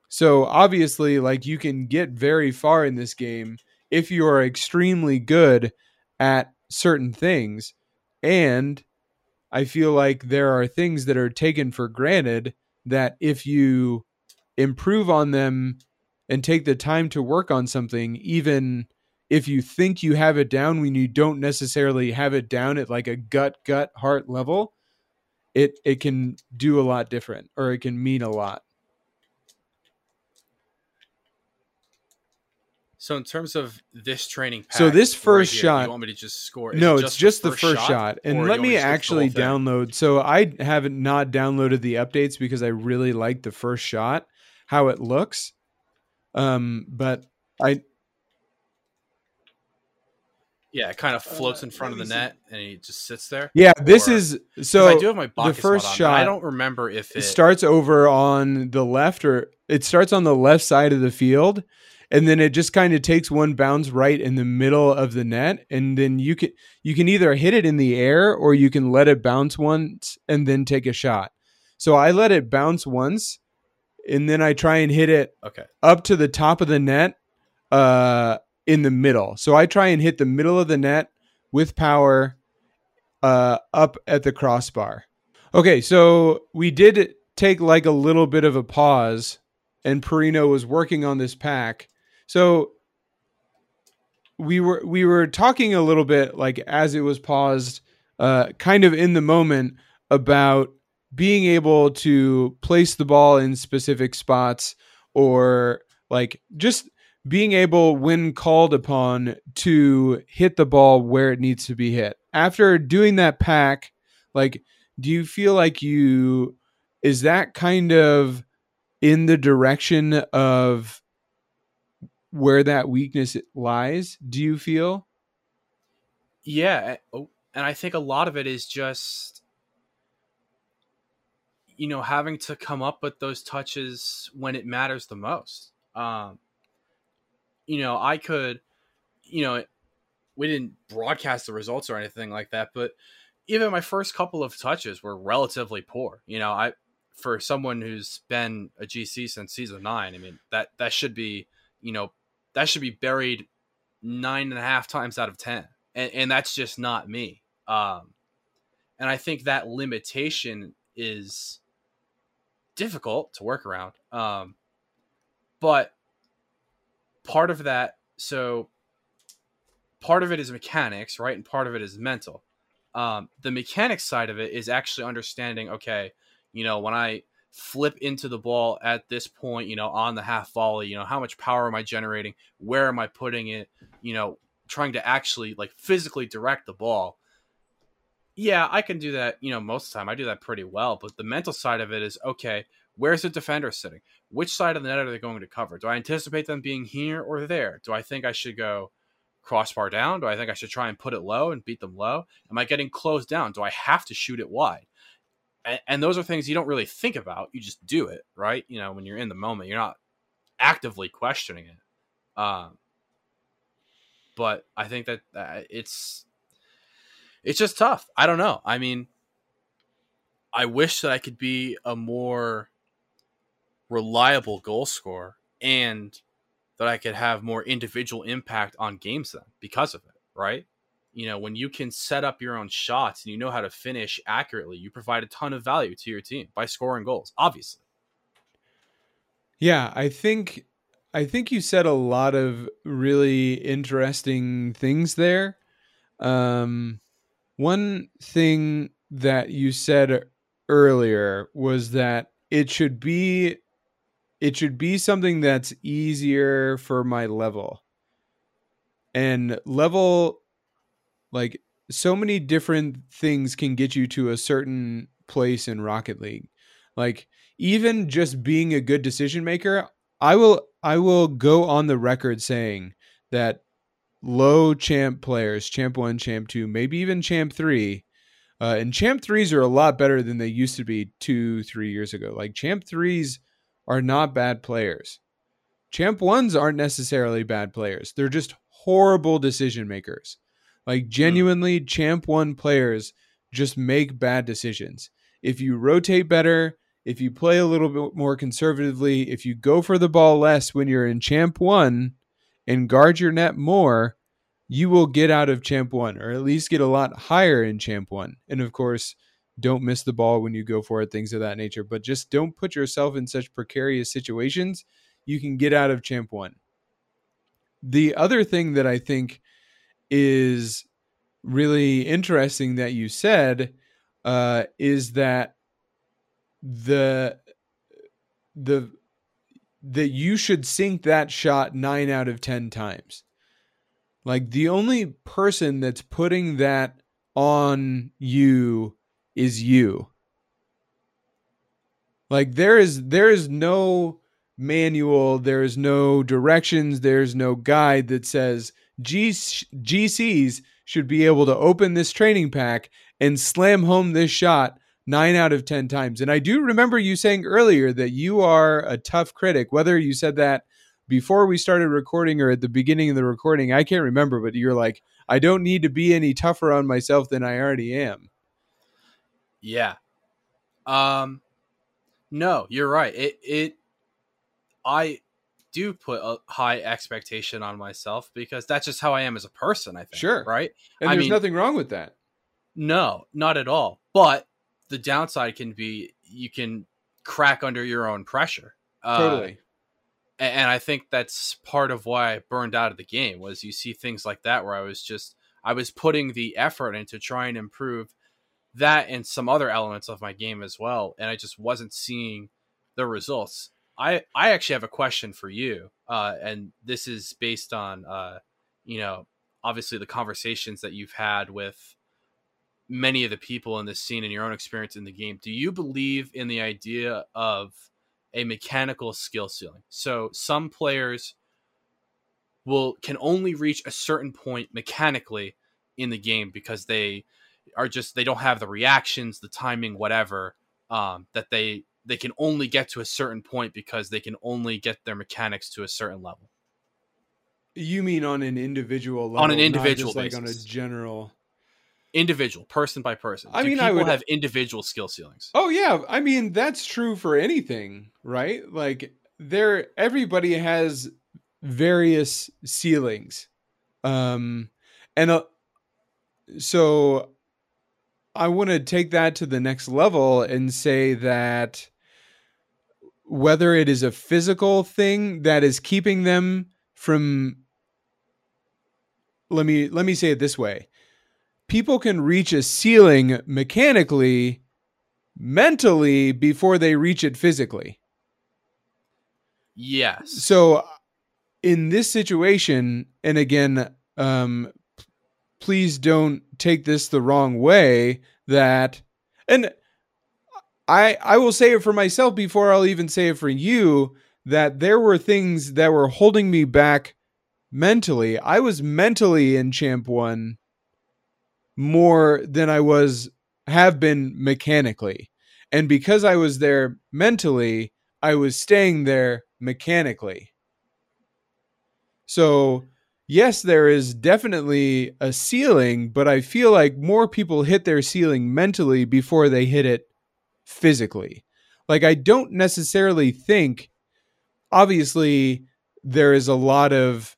so obviously like you can get very far in this game if you are extremely good at certain things and I feel like there are things that are taken for granted that if you improve on them and take the time to work on something, even if you think you have it down when you don't necessarily have it down at like a gut, gut, heart level, it it can do a lot different or it can mean a lot. So in terms of this training pack, So this right first here, shot- you want me to just score? is no, it it's just the first shot. shot, And let me to just go through the actually download. So I haven't not downloaded the updates because I really like the first shot, how it looks. Um, but I Yeah, it kind of floats Uh, in front of the me see. net, and he just sits there. yeah, this Or- is 'Cause so I do have my Bakkes first on, shot I don't remember if it. it starts over on the left or it starts on the left side of the field and then it just kind of takes one bounce right in the middle of the net and then you can you can either hit it in the air or you can let it bounce once and then take a shot. So i let it bounce once and then i try and hit it okay, up to the top of the net uh in the middle. So i try and hit the middle of the net with power uh up at the crossbar. Okay so we did take like a little bit of a pause and Perino was working on this pack so we were we were talking a little bit like as it was paused uh kind of in the moment about being able to place the ball in specific spots or like just being able when called upon to hit the ball where it needs to be hit. After doing that pack like do you feel like you is that kind of in the direction of where that weakness lies do you feel yeah. Oh, and I think a lot of it is just you know having to come up with those touches when it matters the most. Um, you know, I could, you know, we didn't broadcast the results or anything like that, but even my first couple of touches were relatively poor. You know, I for someone who's been a GC since season nine, I mean that that should be you know that should be buried nine and a half times out of ten, and, and that's just not me. Um, and I think that limitation is difficult to work around. Um, but part of that, so part of it is mechanics, right, and part of it is mental. Um, the mechanics side of it is actually understanding. Okay, you know, when I flip into the ball at this point, you know, on the half volley, you know, how much power am I generating? Where am I putting it? You know, trying to actually like physically direct the ball. Yeah, I can do that, you know, most of the time. I do that pretty well, but the mental side of it is okay, where's the defender sitting? Which side of the net are they going to cover? Do I anticipate them being here or there? Do I think I should go crossbar down? Do I think I should try and put it low and beat them low? Am I getting closed down? Do I have to shoot it wide? And, those are things you don't really think about. You just do it, right? You know, when you're in the moment, you're not actively questioning it. Um, but I think that uh, it's it's just tough. I don't know. I mean, I wish that I could be a more reliable goal scorer and that I could have more individual impact on games then because of it, right? You know, when you can set up your own shots and you know how to finish accurately, you provide a ton of value to your team by scoring goals, obviously. Yeah, I think I think you said a lot of really interesting things there. Um, one thing that you said earlier was that it should be it should be something that's easier for my level. And level like so many different things can get you to a certain place in Rocket League. Like even just being a good decision maker, I will I will go on the record saying that low champ players, champ 1, champ 2, maybe even champ 3, uh, and champ 3s are a lot better than they used to be 2 3 years ago. Like champ 3s are not bad players. Champ 1s aren't necessarily bad players. They're just horrible decision makers. Like hmm. genuinely, mm. champ one players just make bad decisions. If you rotate better, if you play a little bit more conservatively, if you go for the ball less when you're in champ one and guard your net more, you will get out of champ one or at least get a lot higher in champ one. And of course, don't miss the ball when you go for it, things of that nature. But just don't put yourself in such precarious situations. You can get out of champ one. The other thing that I think is really interesting that you said uh, is that the the that you should sink that shot nine out of ten times. Like the only person that's putting that on you is you. Like there is there is no manual, there is no directions, there's no guide that says GCs should be able to open this training pack and slam home this shot nine out of 10 times. And I do remember you saying earlier that you are a tough critic, whether you said that before we started recording or at the beginning of the recording, I can't remember, but you're like, I don't need to be any tougher on myself than I already am. Yeah. Um, no, you're right. It, it, I, do put a high expectation on myself because that's just how I am as a person, I think. Sure. Right. And I there's mean, nothing wrong with that. No, not at all. But the downside can be you can crack under your own pressure. Totally. Uh, and I think that's part of why I burned out of the game was you see things like that where I was just I was putting the effort into trying to improve that and some other elements of my game as well, and I just wasn't seeing the results. I I actually have a question for you, uh, and this is based on uh, you know obviously the conversations that you've had with many of the people in this scene and your own experience in the game. Do you believe in the idea of a mechanical skill ceiling? So some players will can only reach a certain point mechanically in the game because they are just they don't have the reactions, the timing, whatever um, that they they can only get to a certain point because they can only get their mechanics to a certain level. You mean on an individual level, On an individual like on a general. individual, person by person. I Do mean, I people would- have individual skill ceilings. Oh yeah, I mean that's true for anything, right? Like there everybody has various ceilings. Um and uh, so I want to take that to the next level and say that whether it is a physical thing that is keeping them from let me let me say it this way. People can reach a ceiling mechanically mentally before they reach it physically. Yes. So in this situation, and again, um, please don't take this the wrong way. That and I I will say it for myself before I'll even say it for you. That there were things that were holding me back mentally. I was mentally in Champ One more than I was have been mechanically. And because I was there mentally, I was staying there mechanically. So, yes, there is definitely a ceiling, but I feel like more people hit their ceiling mentally before they hit it physically. Like, I don't necessarily think, obviously, there is a lot of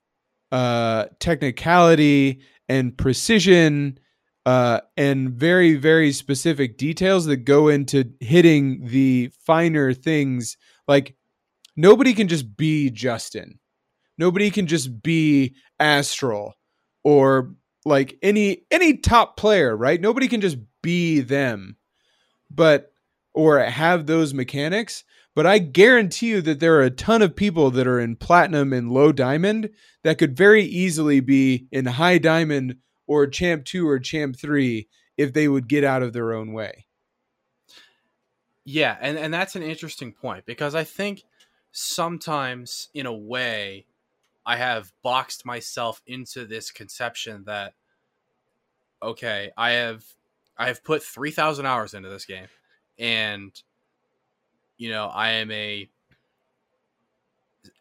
uh, technicality and precision uh, and very, very specific details that go into hitting the finer things. Like, nobody can just be Justin. Nobody can just be AztraL or like any any top player, right? Nobody can just be them. But or have those mechanics, but I guarantee you that there are a ton of people that are in platinum and low diamond that could very easily be in high diamond or champ 2 or champ 3 if they would get out of their own way. Yeah, and and that's an interesting point because I think sometimes in a way I have boxed myself into this conception that okay, I have I have put 3000 hours into this game and you know, I am a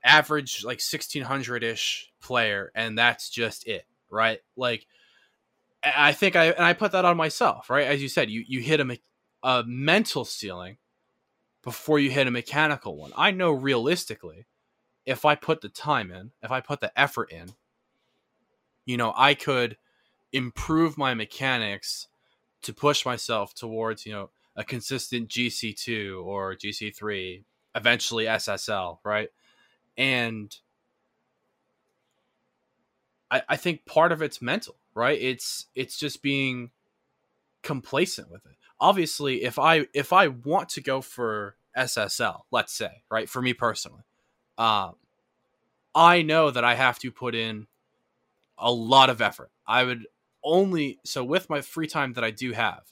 average like 1600ish player and that's just it, right? Like I I think I and I put that on myself, right? As you said, you you hit a me- a mental ceiling before you hit a mechanical one. I know realistically, if I put the time in, if I put the effort in, you know, I could improve my mechanics to push myself towards, you know, a consistent GC2 or GC3, eventually SSL, right? And I, I think part of it's mental, right? It's it's just being complacent with it. Obviously, if I if I want to go for SSL, let's say, right, for me personally, um, I know that I have to put in a lot of effort. I would only so with my free time that I do have,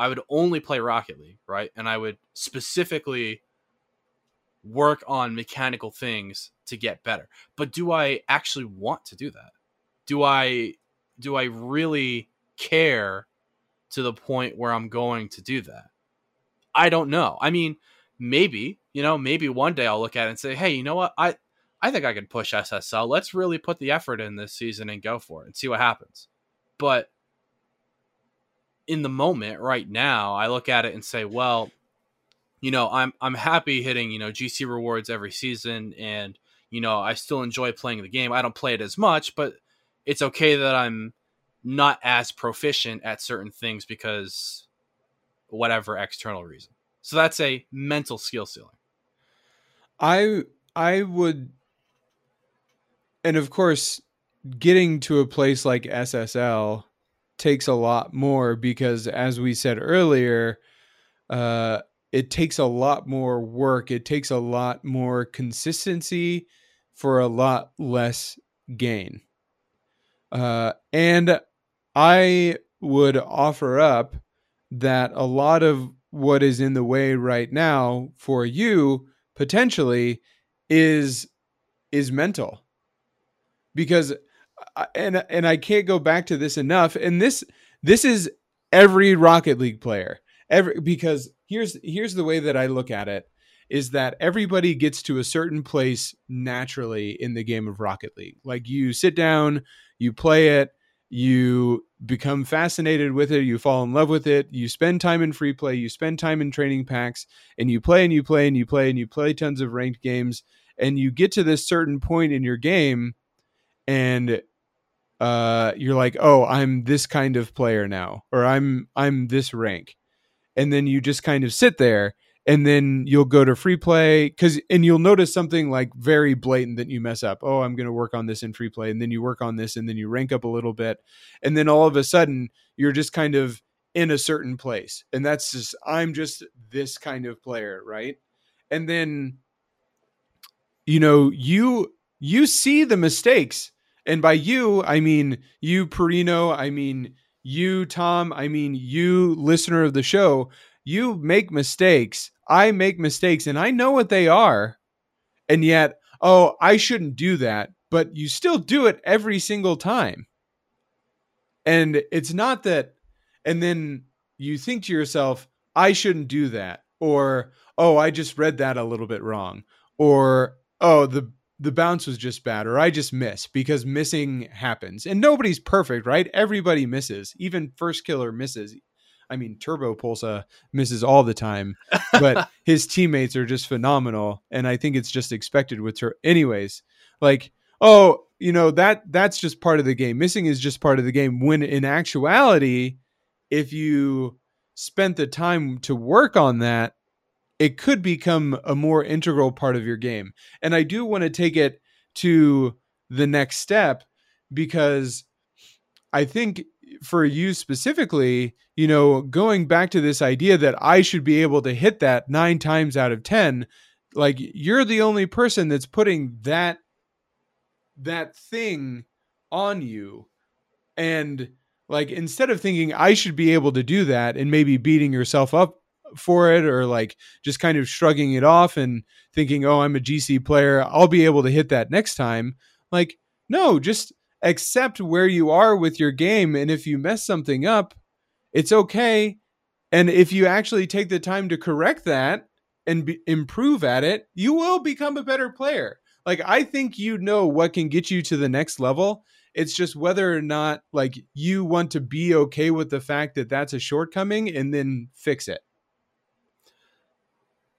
I would only play Rocket League, right? And I would specifically work on mechanical things to get better. But do I actually want to do that? Do I do I really care to the point where I'm going to do that? I don't know. I mean, maybe, you know, maybe one day I'll look at it and say, "Hey, you know what? I I think I can push SSL. Let's really put the effort in this season and go for it and see what happens." But in the moment right now, I look at it and say, "Well, you know, I'm I'm happy hitting, you know, GC rewards every season and, you know, I still enjoy playing the game. I don't play it as much, but it's okay that I'm not as proficient at certain things because whatever external reason. So that's a mental skill ceiling. I I would and of course getting to a place like SSL takes a lot more because as we said earlier uh it takes a lot more work it takes a lot more consistency for a lot less gain. Uh and I would offer up that a lot of what is in the way right now for you potentially is is mental. Because and and I can't go back to this enough and this this is every rocket league player every because here's here's the way that I look at it is that everybody gets to a certain place naturally in the game of Rocket League. Like you sit down, you play it, you become fascinated with it, you fall in love with it, you spend time in free play, you spend time in training packs, and you play and you play and you play and you play tons of ranked games, and you get to this certain point in your game, and uh, you're like, oh, I'm this kind of player now, or I'm I'm this rank, and then you just kind of sit there and then you'll go to free play because and you'll notice something like very blatant that you mess up. Oh i'm going to work on this in free play and then you work on this and then you rank up a little bit and then all of a sudden you're just kind of in a certain place and that's just i'm just this kind of player right? And then you know you you see the mistakes and by you i mean you perino i mean you tom i mean you listener of the show you make mistakes I make mistakes and I know what they are. And yet, oh, I shouldn't do that. But you still do it every single time. And it's not that, and then you think to yourself, I shouldn't do that. Or, oh, I just read that a little bit wrong. Or, oh, the the bounce was just bad or I just miss because missing happens. And nobody's perfect, right? Everybody misses. Even Firstkiller misses. I mean, Turbopolsa misses all the time, but his teammates are just phenomenal, and I think it's just expected with her. Anyways, like, oh, you know that that's just part of the game. Missing is just part of the game. When in actuality, if you spent the time to work on that, it could become a more integral part of your game. And I do want to take it to the next step because I think for you specifically, you know, going back to this idea that I should be able to hit that nine times out of 10, like you're the only person that's putting that that thing on you and like instead of thinking I should be able to do that and maybe beating yourself up for it or like just kind of shrugging it off and thinking, "Oh, I'm a GC player, I'll be able to hit that next time." Like, no, just accept where you are with your game. And if you mess something up, it's okay. And if you actually take the time to correct that and be, improve at it, you will become a better player. Like, I think you know what can get you to the next level. It's just whether or not, like, you want to be okay with the fact that that's a shortcoming and then fix it.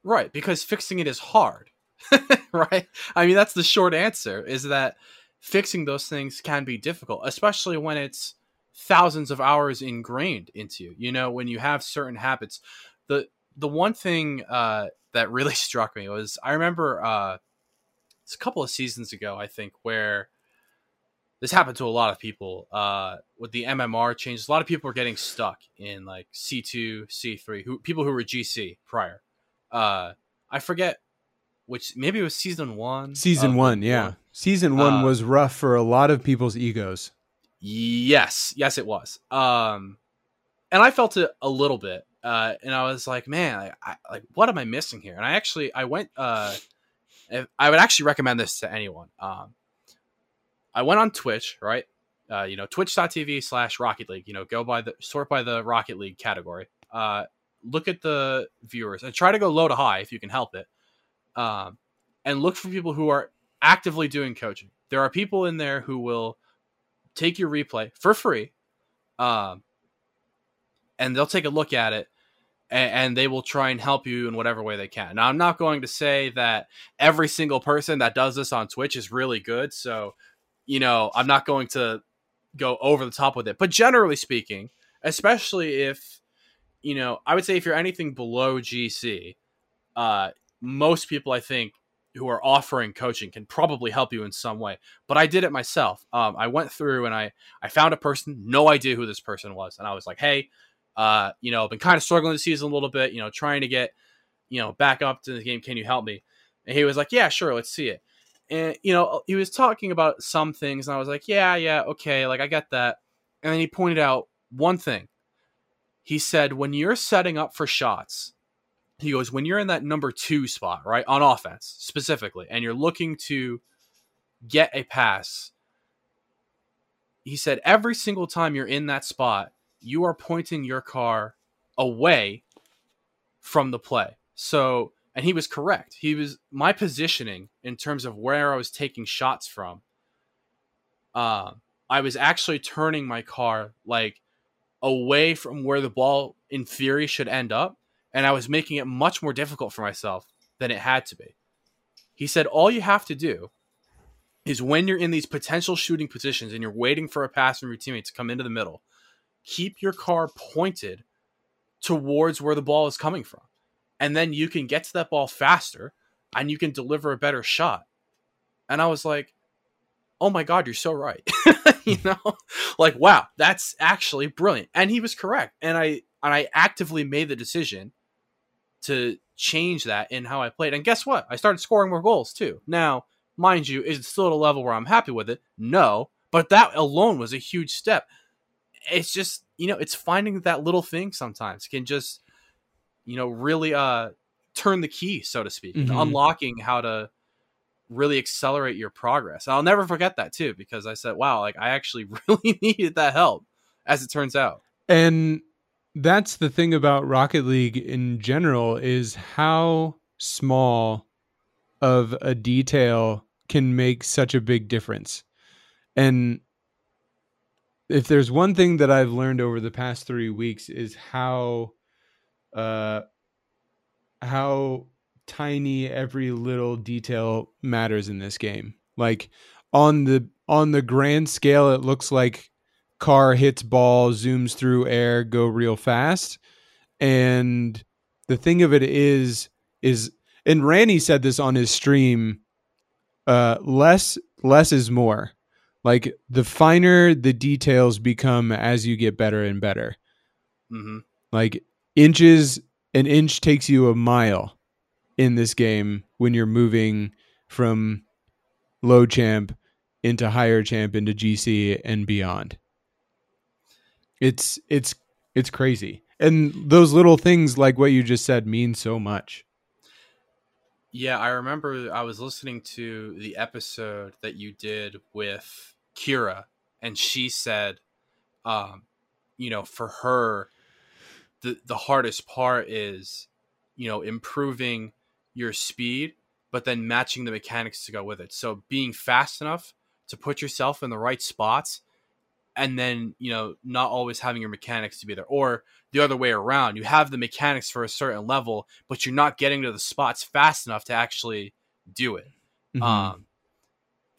Right. Because fixing it is hard. right. I mean, that's the short answer is that fixing those things can be difficult, especially when it's thousands of hours ingrained into you. You know, when you have certain habits. The the one thing uh, that really struck me was I remember uh, it's a couple of seasons ago, I think, where this happened to a lot of people uh, with the MMR changes. A lot of people were getting stuck in like C two, C three. Who people who were GC prior. Uh, I forget which maybe it was season one. Season one, yeah. One. Season one uh, was rough for a lot of people's egos. Yes, yes, it was. Um, and I felt it a little bit. Uh, and I was like, man, I, I, like, what am I missing here? And I actually, I went. Uh, I would actually recommend this to anyone. Um, I went on Twitch, right? Uh, you know, twitch.tv slash Rocket League. You know, go by the sort by the Rocket League category. Uh, look at the viewers and try to go low to high if you can help it um, and look for people who are actively doing coaching. There are people in there who will take your replay for free, um, and they'll take a look at it and, and, they will try and help you in whatever way they can. Now, I'm not going to say that every single person that does this on Twitch is really good, so you know I'm not going to go over the top with it. But generally speaking, especially if you know, I would say if you're anything below GC, uh, most people I think who are offering coaching can probably help you in some way. But I did it myself. Um, I went through and I I found a person, no idea who this person was, and I was like, hey, uh, you know, I've been kind of struggling this season a little bit, you know, trying to get, you know, back up to the game. Can you help me? And he was like, yeah, sure, let's see it. And you know, he was talking about some things, and I was like, yeah, yeah, okay, like I get that. And then he pointed out one thing. He said, when you're setting up for shots, he goes, when you're in that number two spot, right, on offense specifically, and you're looking to get a pass, he said, every single time you're in that spot, you are pointing your car away from the play. So and he was correct. He was my positioning in terms of where I was taking shots from. Uh, I was actually turning my car like away from where the ball in theory should end up, and I was making it much more difficult for myself than it had to be. He said all you have to do is when you're in these potential shooting positions and you're waiting for a pass from your teammate to come into the middle, keep your car pointed towards where the ball is coming from. And then you can get to that ball faster and you can deliver a better shot. And I was like, oh my God, you're so right. you know, like, wow, that's actually brilliant. And he was correct. And I, and I actively made the decision to change that in how I played. And guess what? I started scoring more goals too. Now, mind you, is it still at a level where I'm happy with it? No. But that alone was a huge step. It's just, you know, it's finding that little thing sometimes can just, you know, really uh turn the key, so to speak, mm-hmm. unlocking how to really accelerate your progress. I'll never forget that too, because I said, wow, like I actually really needed that help, as it turns out. And that's the thing about Rocket League in general is how small of a detail can make such a big difference. And if there's one thing that I've learned over the past 3 weeks is how uh how tiny every little detail matters in this game. Like on the on the grand scale it looks like car hits ball, zooms through air, go real fast. And the thing of it is is and Randy said this on his stream uh less less is more. Like the finer the details become as you get better and better. Mm-hmm. Like inches, an inch takes you a mile in this game when you're moving from low champ into higher champ into GC and beyond. It's it's it's crazy. And those little things like what you just said mean so much. Yeah, I remember I was listening to the episode that you did with Kira, and she said, um, you know, for her, the the hardest part is, you know, improving your speed, but then matching the mechanics to go with it. So being fast enough to put yourself in the right spots and then you know not always having your mechanics to be there or the other way around you have the mechanics for a certain level but you're not getting to the spots fast enough to actually do it mm-hmm. um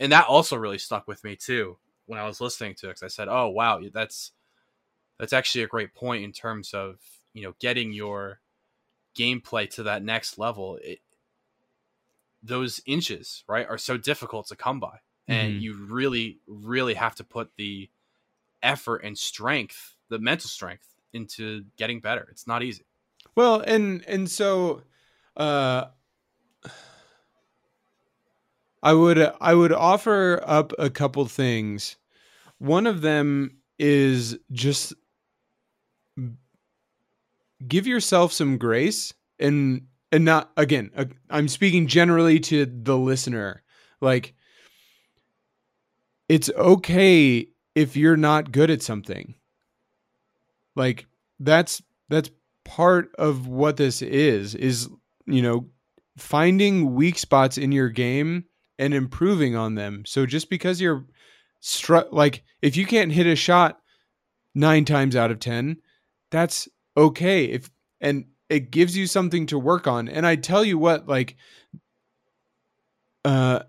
and that also really stuck with me too when i was listening to it because i said oh wow that's that's actually a great point in terms of you know getting your gameplay to that next level it, those inches right are so difficult to come by and mm-hmm. you really really have to put the effort and strength, the mental strength into getting better. It's not easy. Well, and and so uh I would I would offer up a couple things. One of them is just give yourself some grace and and not again uh, I'm speaking generally to the listener. Like it's okay if you're not good at something. Like that's that's part of what this is is you know finding weak spots in your game and improving on them. So just because you're stru- like if you can't hit a shot 9 times out of 10, that's okay. If and it gives you something to work on. And I tell you what like uh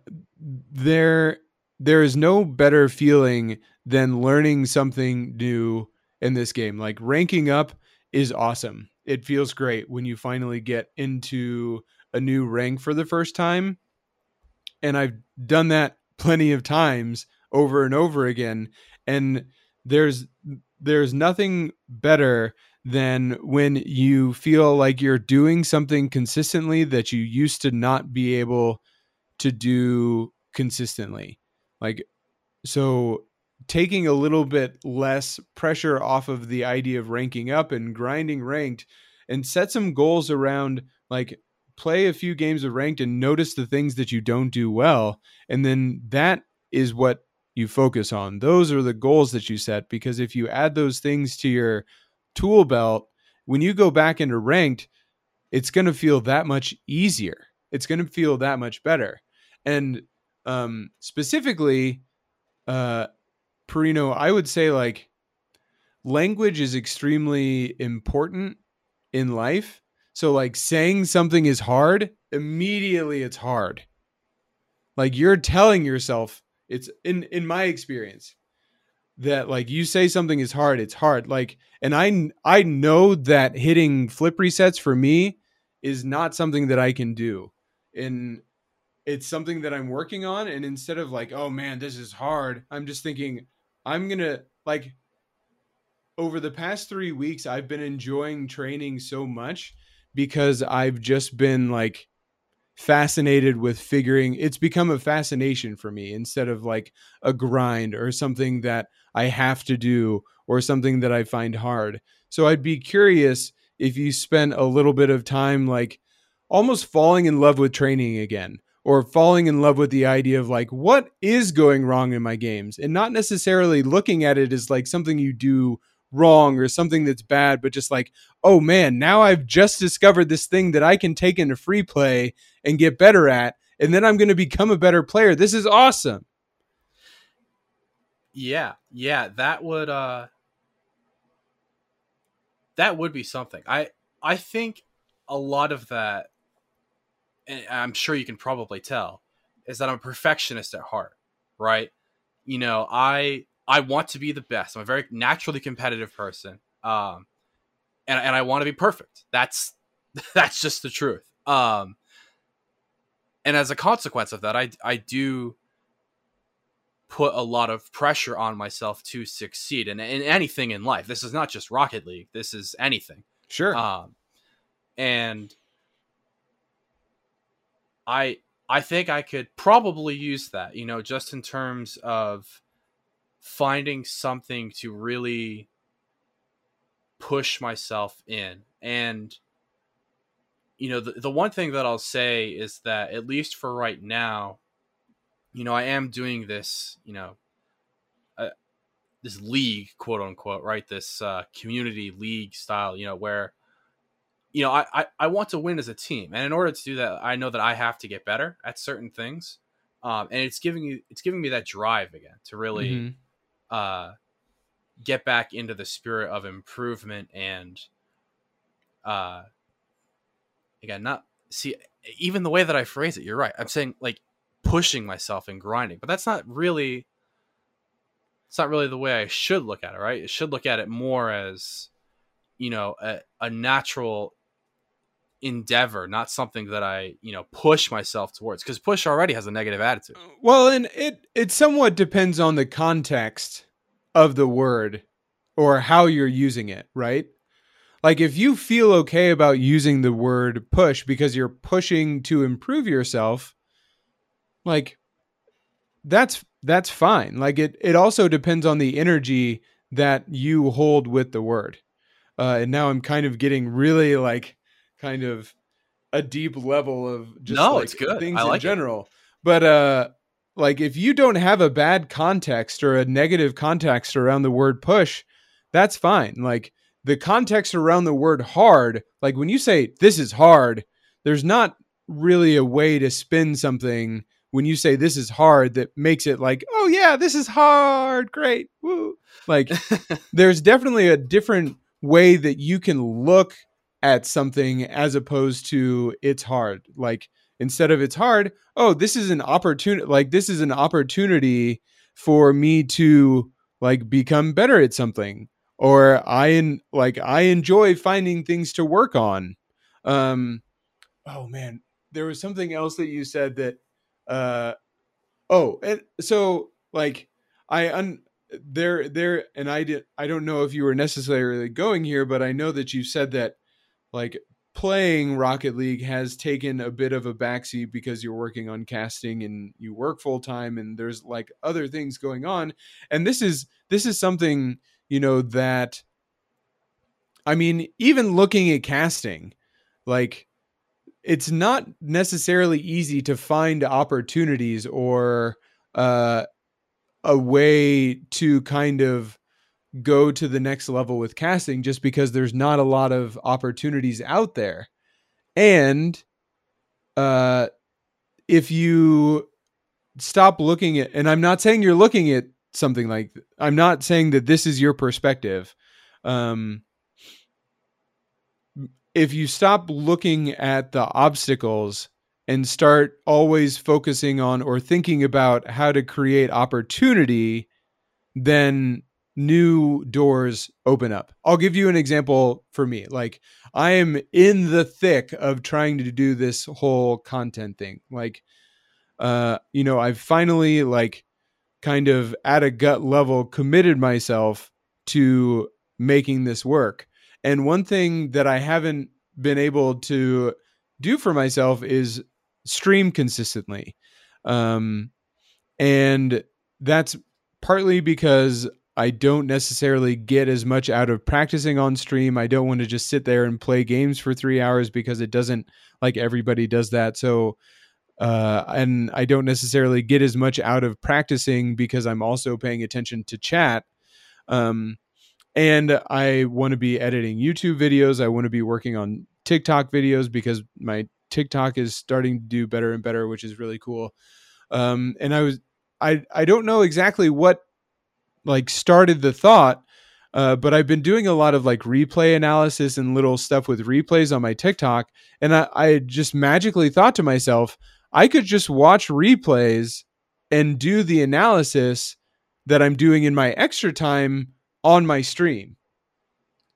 there there is no better feeling than learning something new in this game. Like ranking up is awesome. It feels great when you finally get into a new rank for the first time. And I've done that plenty of times over and over again. And there's there's nothing better than when you feel like you're doing something consistently that you used to not be able to do consistently. Like so taking a little bit less pressure off of the idea of ranking up and grinding ranked and set some goals around like play a few games of ranked and notice the things that you don't do well and then that is what you focus on those are the goals that you set because if you add those things to your tool belt when you go back into ranked it's going to feel that much easier. It's going to feel that much better. And um, specifically, uh, Perino, I would say like language is extremely important in life. So like saying something is hard, immediately it's hard. Like you're telling yourself it's in in my experience that like you say something is hard, it's hard. Like and I I know that hitting flip resets for me is not something that I can do. And it's something that I'm working on and instead of like, oh man, this is hard, I'm just thinking I'm to like over the past 3 weeks I've been enjoying training so much because I've just been like fascinated with figuring it's become a fascination for me instead of like a grind or something that I have to do or something that I find hard. So I'd be curious if you spent a little bit of time like almost falling in love with training again or falling in love with the idea of like what is going wrong in my games and not necessarily looking at it as like something you do wrong or something that's bad, but just like, oh man, now I've just discovered this thing that I can take into free play and get better at, and then I'm going to become a better player. This is awesome. Yeah, yeah, that would uh that would be something. I I think a lot of that and I'm sure you can probably tell is that I'm a perfectionist at heart, right? You know, I I want to be the best. I'm a very naturally competitive person. Um and and I want to be perfect. That's that's just the truth. Um and as a consequence of that, I I do put a lot of pressure on myself to succeed in, in anything in life. This is not just Rocket League. This is anything. Sure. Um, and I I think I could probably use that, you know, just in terms of finding something to really push myself in. And you know, the, the one thing that I'll say is that at least for right now, you know, I am doing this, you know, uh, this league, quote unquote, right? This uh, community league style, you know, where, you know, I, I, I want to win as a team, and in order to do that, I know that I have to get better at certain things, um, and it's giving you, it's giving me that drive again to really, mm-hmm. Uh, get back into the spirit of improvement and, uh, again, not see even the way that I phrase it. You're right. I'm saying like pushing myself and grinding. But that's not really it's not really the way I should look at it, right? I should look at it more as you know, a, a natural endeavor, not something that I, you know, push myself towards because push already has a negative attitude. Well, and it it somewhat depends on the context of the word or how you're using it, right? Like if you feel okay about using the word push because you're pushing to improve yourself, like that's that's fine like it it also depends on the energy that you hold with the word uh and now i'm kind of getting really like kind of a deep level of just no, like it's good. things like in general it. but uh like if you don't have a bad context or a negative context around the word push that's fine. Like the context around the word hard like when you say this is hard there's not really a way to spin something when you say this is hard that makes it like oh yeah this is hard. Great. Woo. Like there's definitely a different way that you can look at something as opposed to it's hard. Like instead of it's hard oh this is an opportunity like this is an opportunity for me to like become better at something. Or i in like i enjoy finding things to work on. Um oh man there was something else that you said that uh oh and so like i un there there and i did i don't know if you were necessarily going here but i know that you said that like playing rocket league has taken a bit of a backseat because you're working on casting and you work full time and there's like other things going on. And this is this is something you know that i mean even looking at casting like it's not necessarily easy to find opportunities or uh, a way to kind of go to the next level with casting just because there's not a lot of opportunities out there. and uh if you stop looking at and i'm not saying you're looking at something like i'm not saying that this is your perspective um if you stop looking at the obstacles and start always focusing on or thinking about how to create opportunity then new doors open up. I'll give you an example for me. Like I am in the thick of trying to do this whole content thing. Like uh you know, I've finally like kind of at a gut level committed myself to making this work. And one thing that I haven't been able to do for myself is stream consistently. Um and that's partly because I don't necessarily get as much out of practicing on stream. I don't want to just sit there and play games for three hours because it doesn't like everybody does that. So, uh, and I don't necessarily get as much out of practicing because I'm also paying attention to chat. Um, and I want to be editing YouTube videos. I want to be working on TikTok videos because my TikTok is starting to do better and better, which is really cool. Um, and I was, I, I don't know exactly what like started the thought uh, but I've been doing a lot of like replay analysis and little stuff with replays on my TikTok. And I, I just magically thought to myself, I could just watch replays and do the analysis that I'm doing in my extra time on my stream.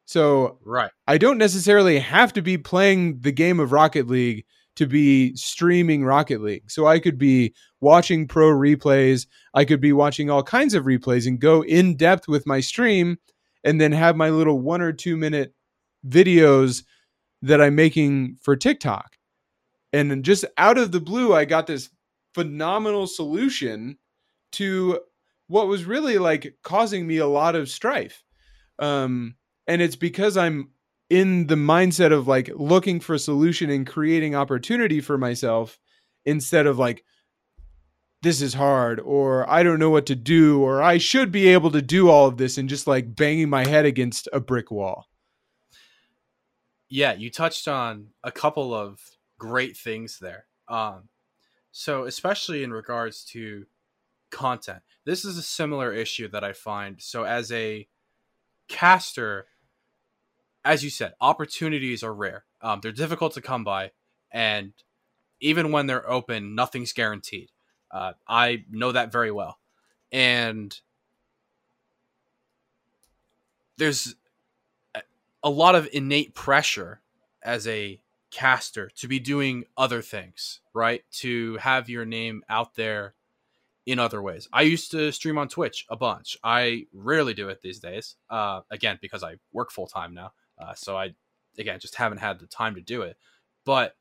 So right. I don't necessarily have to be playing the game of Rocket League to be streaming Rocket League. So I could be watching pro replays, I could be watching all kinds of replays and go in depth with my stream and then have my little 1 or 2 minute videos that I'm making for TikTok. And then just out of the blue I got this phenomenal solution to what was really like causing me a lot of strife. Um and it's because I'm in the mindset of like looking for a solution and creating opportunity for myself instead of like this is hard or I don't know what to do or I should be able to do all of this and just like banging my head against a brick wall. Yeah, you touched on a couple of great things there. Um so especially in regards to content. This is a similar issue that I find. So as a caster, as you said, opportunities are rare. Um, they're difficult to come by, and even when they're open, nothing's guaranteed. Uh, I know that very well, and there's a lot of innate pressure as a caster to be doing other things, right? To have your name out there in other ways. I used to stream on Twitch a bunch. I rarely do it these days. Uh, again, because I work full time now. Uh, so I, again, just haven't had the time to do it. But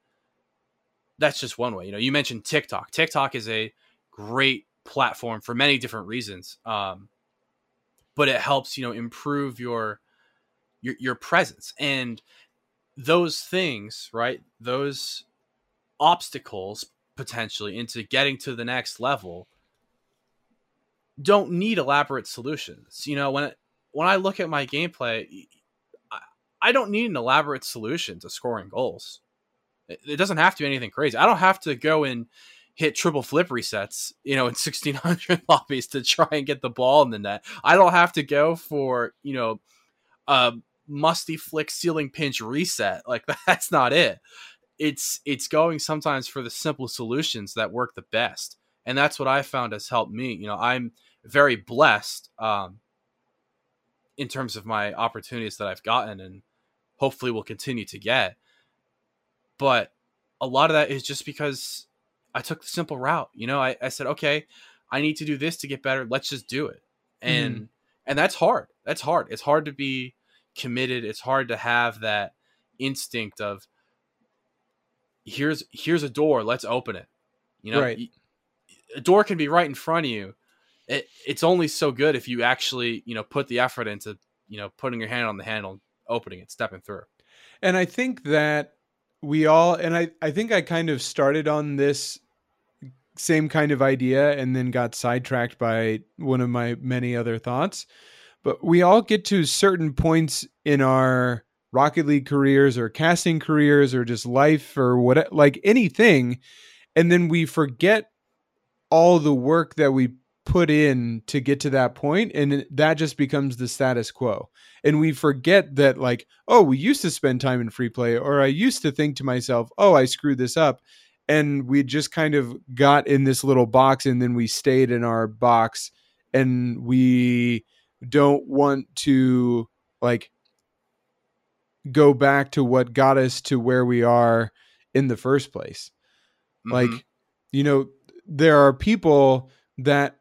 that's just one way. You know, you mentioned TikTok. TikTok is a great platform for many different reasons. Um, but it helps, you know, improve your your your presence and those things, right? Those obstacles potentially into getting to the next level don't need elaborate solutions. You know, when it, when I look at my gameplay, I don't need an elaborate solution to scoring goals. It, it doesn't have to be anything crazy. I don't have to go and hit triple flip resets, you know, in 1600 lobbies to try and get the ball in the net. I don't have to go for, you know, a musty flick ceiling pinch reset. Like that's not it. It's it's going sometimes for the simple solutions that work the best. And that's what I found has helped me. You know, I'm very blessed um, in terms of my opportunities that I've gotten and hopefully will continue to get. But a lot of that is just because I took the simple route. You know, I, I said, okay, I need to do this to get better. Let's just do it. And mm. and that's hard. That's hard. It's hard to be committed. It's hard to have that instinct of here's here's a door, let's open it. You know, right. a door can be right in front of you. It, it's only so good if you actually, you know, put the effort into, you know, putting your hand on the handle opening it, stepping through. And I think that we all, and I, I think I kind of started on this same kind of idea and then got sidetracked by one of my many other thoughts. But we all get to certain points in our Rocket League careers or casting careers or just life or what like anything and then we forget all the work that we put in to get to that point and that just becomes the status quo. And we forget that like oh we used to spend time in free play or i used to think to myself oh i screwed this up. And we just kind of got in this little box and then we stayed in our box. And we don't want to like go back to what got us to where we are in the first place. Mm-hmm. like you know there are people that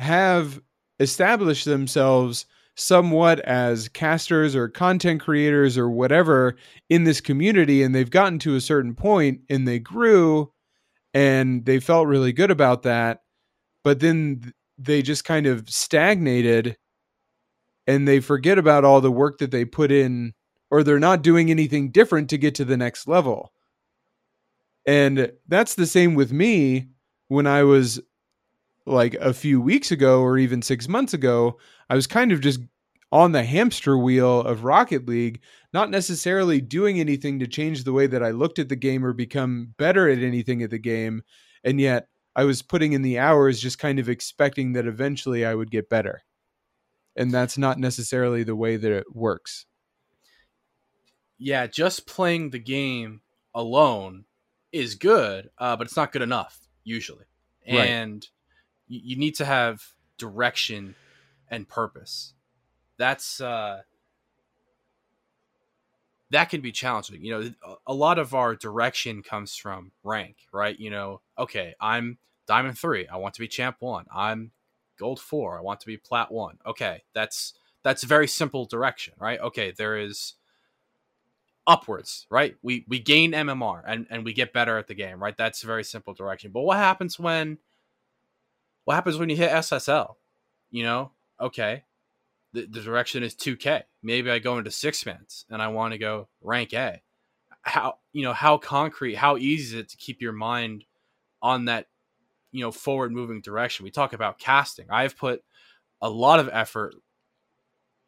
have established themselves somewhat as casters or content creators or whatever in this community and they've gotten to a certain point and they grew and they felt really good about that but then they just kind of stagnated and they forget about all the work that they put in or they're not doing anything different to get to the next level. And that's the same with me when i was like a few weeks ago or even six months ago, I was kind of just on the hamster wheel of Rocket League, not necessarily doing anything to change the way that I looked at the game or become better at anything at the game. And yet I was putting in the hours just kind of expecting that eventually I would get better. And that's not necessarily the way that it works. Yeah, just playing the game alone is good, uh, but it's not good enough usually. Right. You, you need to have direction and purpose. That's uh, that can be challenging. You know, a lot of our direction comes from rank, right? You know, okay, I'm diamond three. I want to be champ one. I'm gold four. I want to be plat one. Okay, that's that's very simple direction, right? Okay, there is upwards, right? We we gain MMR and and we get better at the game, right? That's a very simple direction. But what happens when what happens when you hit SSL? You know, okay, the, the direction is 2K. Maybe I go into six mans and I want to go rank A. How you know how concrete, how easy is it to keep your mind on that you know forward moving direction? We talk about casting. I've put a lot of effort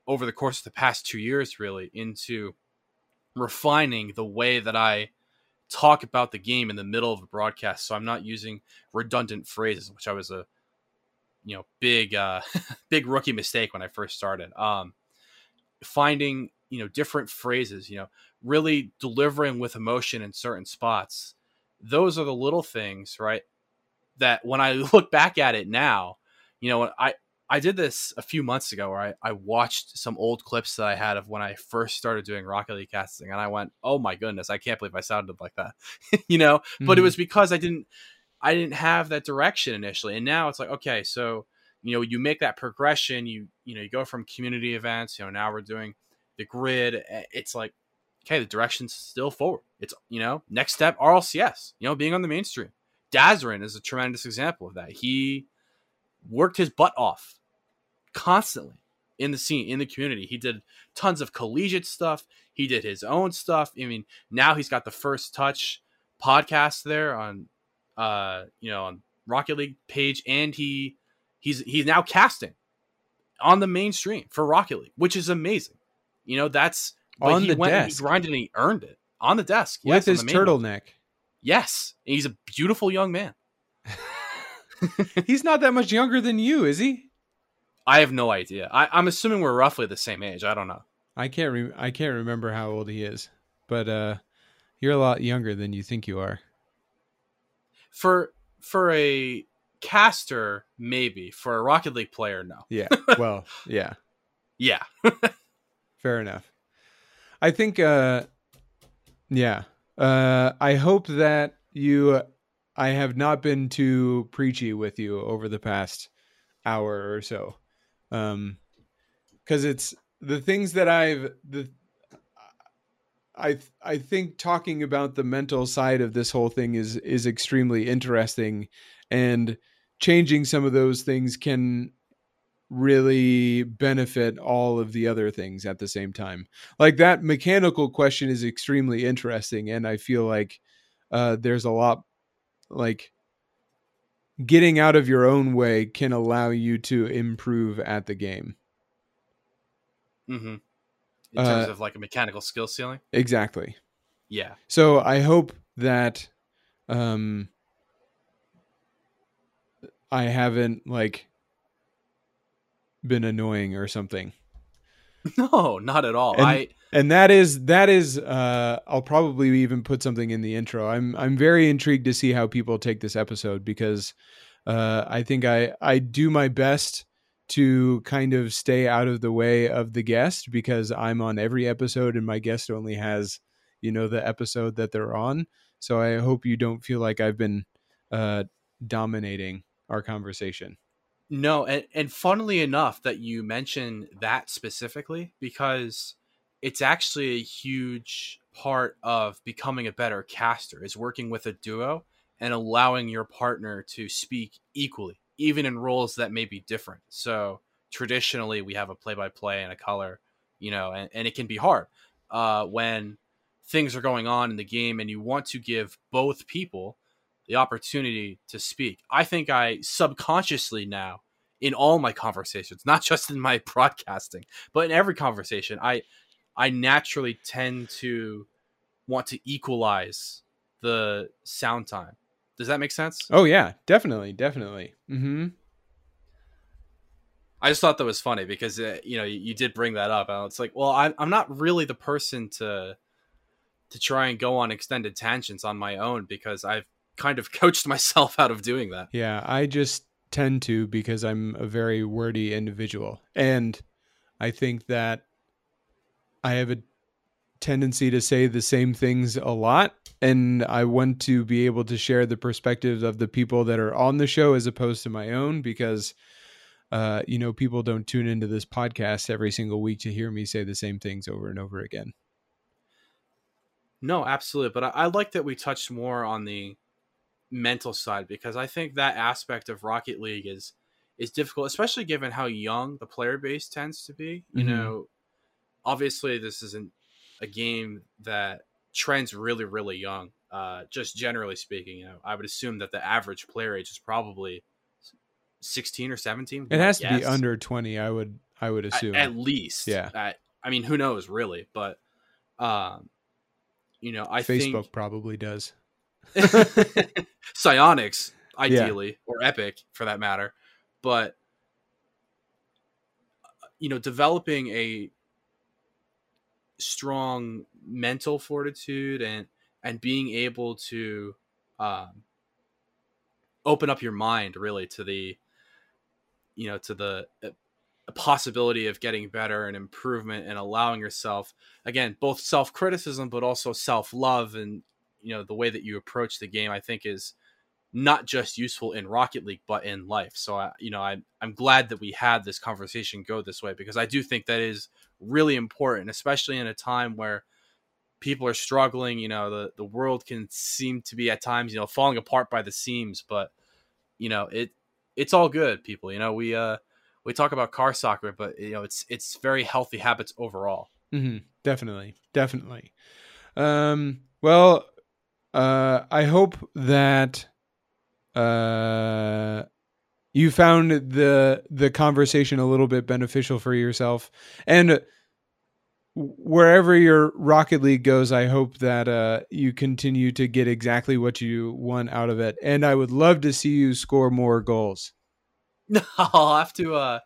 over the course of the past two years, really, into refining the way that I talk about the game in the middle of a broadcast. So I'm not using redundant phrases, which I was a you know big uh big rookie mistake when I first started. Um finding, you know, different phrases, you know, really delivering with emotion in certain spots. Those are the little things, right? That when I look back at it now, you know, I I did this a few months ago where I, I watched some old clips that I had of when I first started doing Rocket League casting and I went, Oh my goodness, I can't believe I sounded like that. you know? Mm-hmm. But it mm-hmm. was because I didn't I didn't have that direction initially. And now it's like, okay, so you know, you make that progression, you you know, you go from community events, you know, now we're doing the grid. It's like, okay, the direction's still forward. It's you know, next step RLCS, you know, being on the mainstream. Dazarin is a tremendous example of that. He worked his butt off constantly in the scene, in the community. He did tons of collegiate stuff. He did his own stuff. I mean, now he's got the first touch podcast there on uh, you know, on Rocket League page, and he he's he's now casting on the mainstream for Rocket League, which is amazing. You know, that's on the went desk. he grinded and he earned it on the desk with yes, his turtleneck. One. Yes, and he's a beautiful young man. he's not that much younger than you, is he? I have no idea. I, am assuming we're roughly the same age. I don't know. I can't. Re- I can't remember how old he is, but uh, you're a lot younger than you think you are for for a caster maybe. For a rocket league player no. Yeah. Well yeah. Yeah. Fair enough. I think uh yeah. Uh i hope that you i have not been too preachy with you over the past hour or so. Um because it's the things that i've the I I think talking about the mental side of this whole thing is is extremely interesting and changing some of those things can really benefit all of the other things at the same time. Like that mechanical question is extremely interesting and I feel like uh, there's a lot like getting out of your own way can allow you to improve at the game. Mhm. In terms Uh, of like a mechanical skill ceiling. exactly. Yeah. So I hope that um I haven't like been annoying or something. No, not at all. And- I And that is that is uh I'll probably even put something in the intro. I'm I'm very intrigued to see how people take this episode because uh I think I I do my best to kind of stay out of the way of the guest because I'm on every episode and my guest only has you know the episode that they're on. So I hope you don't feel like I've been uh dominating our conversation. No, and, and funnily enough that you mention that specifically because it's actually a huge part of becoming a better caster is working with a duo and allowing your partner to speak equally, even in roles that may be different. So traditionally we have a play by play and a color, you know, and, and it can be hard uh, when things are going on in the game and you want to give both people the opportunity to speak. I think I subconsciously now in all my conversations, not just in my broadcasting, but in every conversation, I I naturally tend to want to equalize the sound time. Does that make sense? Oh yeah, definitely, definitely. Mhm. I just thought that was funny because uh, you know you, you did bring that up. And it's like, well, I'm I'm not really the person to to try and go on extended tangents on my own because I've kind of coached myself out of doing that. Yeah, I just tend to because I'm a very wordy individual. And I think that I have a tendency to say the same things a lot. And I want to be able to share the perspectives of the people that are on the show as opposed to my own because, uh, you know, people don't tune into this podcast every single week to hear me say the same things over and over again. No, absolutely. But I, I like that we touched more on the mental side because I think that aspect of Rocket League is is difficult, especially given how young the player base tends to be. You Mhm. know, obviously this isn't a game that trends really, really young. Uh, just generally speaking, you know, I would assume that the average player age is probably sixteen or seventeen. It has to be under 20, I would I would assume. at, least. Yeah. At- I mean, who knows, really? But, um, you know, I Facebook think probably does. Psyonix, ideally, or Epic for that matter. But you know, developing a strong mental fortitude and and being able to um, open up your mind really to the you know to the uh, possibility of getting better and improvement and allowing yourself again both self-criticism but also self-love and you know the way that you approach the game i think is not just useful in rocket league but in life. So i you know I, i'm glad that we had this conversation go this way because i do think that is really important especially in a time where people are struggling you know the, the world can seem to be at times you know falling apart by the seams but you know it it's all good people you know we uh we talk about car soccer but you know it's it's very healthy habits overall. Hmm Definitely, definitely. Um, well, uh, I hope that uh, you found the the conversation a little bit beneficial for yourself, and wherever your Rocket League goes, I hope that uh, you continue to get exactly what you want out of it. And I would love to see you score more goals. I'll have to uh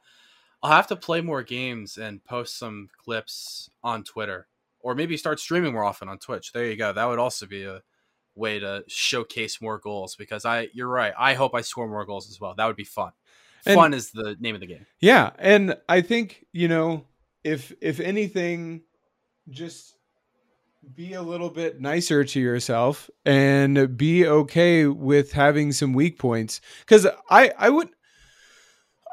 I'll have to play more games and post some clips on Twitter or maybe start streaming more often on Twitch. There you go. That would also be a way to showcase more goals because I you're right. I hope I score more goals as well. That would be fun. And- Fun is the name of the game. Yeah, and I think you know if if anything, just be a little bit nicer to yourself and be okay with having some weak points. Because I I would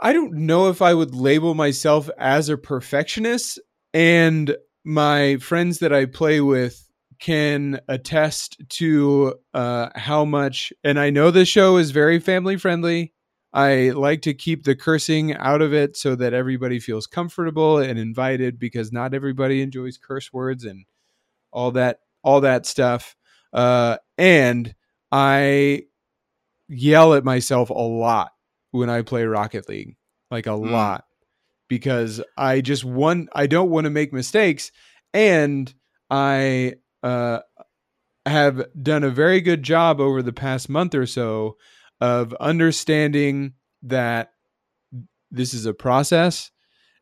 I don't know if I would label myself as a perfectionist, and my friends that I play with can attest to uh, how much. And I know the show is very family friendly. I like to keep the cursing out of it so that everybody feels comfortable and invited because not everybody enjoys curse words and all that all that stuff. Uh, and I yell at myself a lot when I play Rocket League, like a Mm. lot, because I just want I don't want to make mistakes and I uh have done a very good job over the past month or so of understanding that this is a process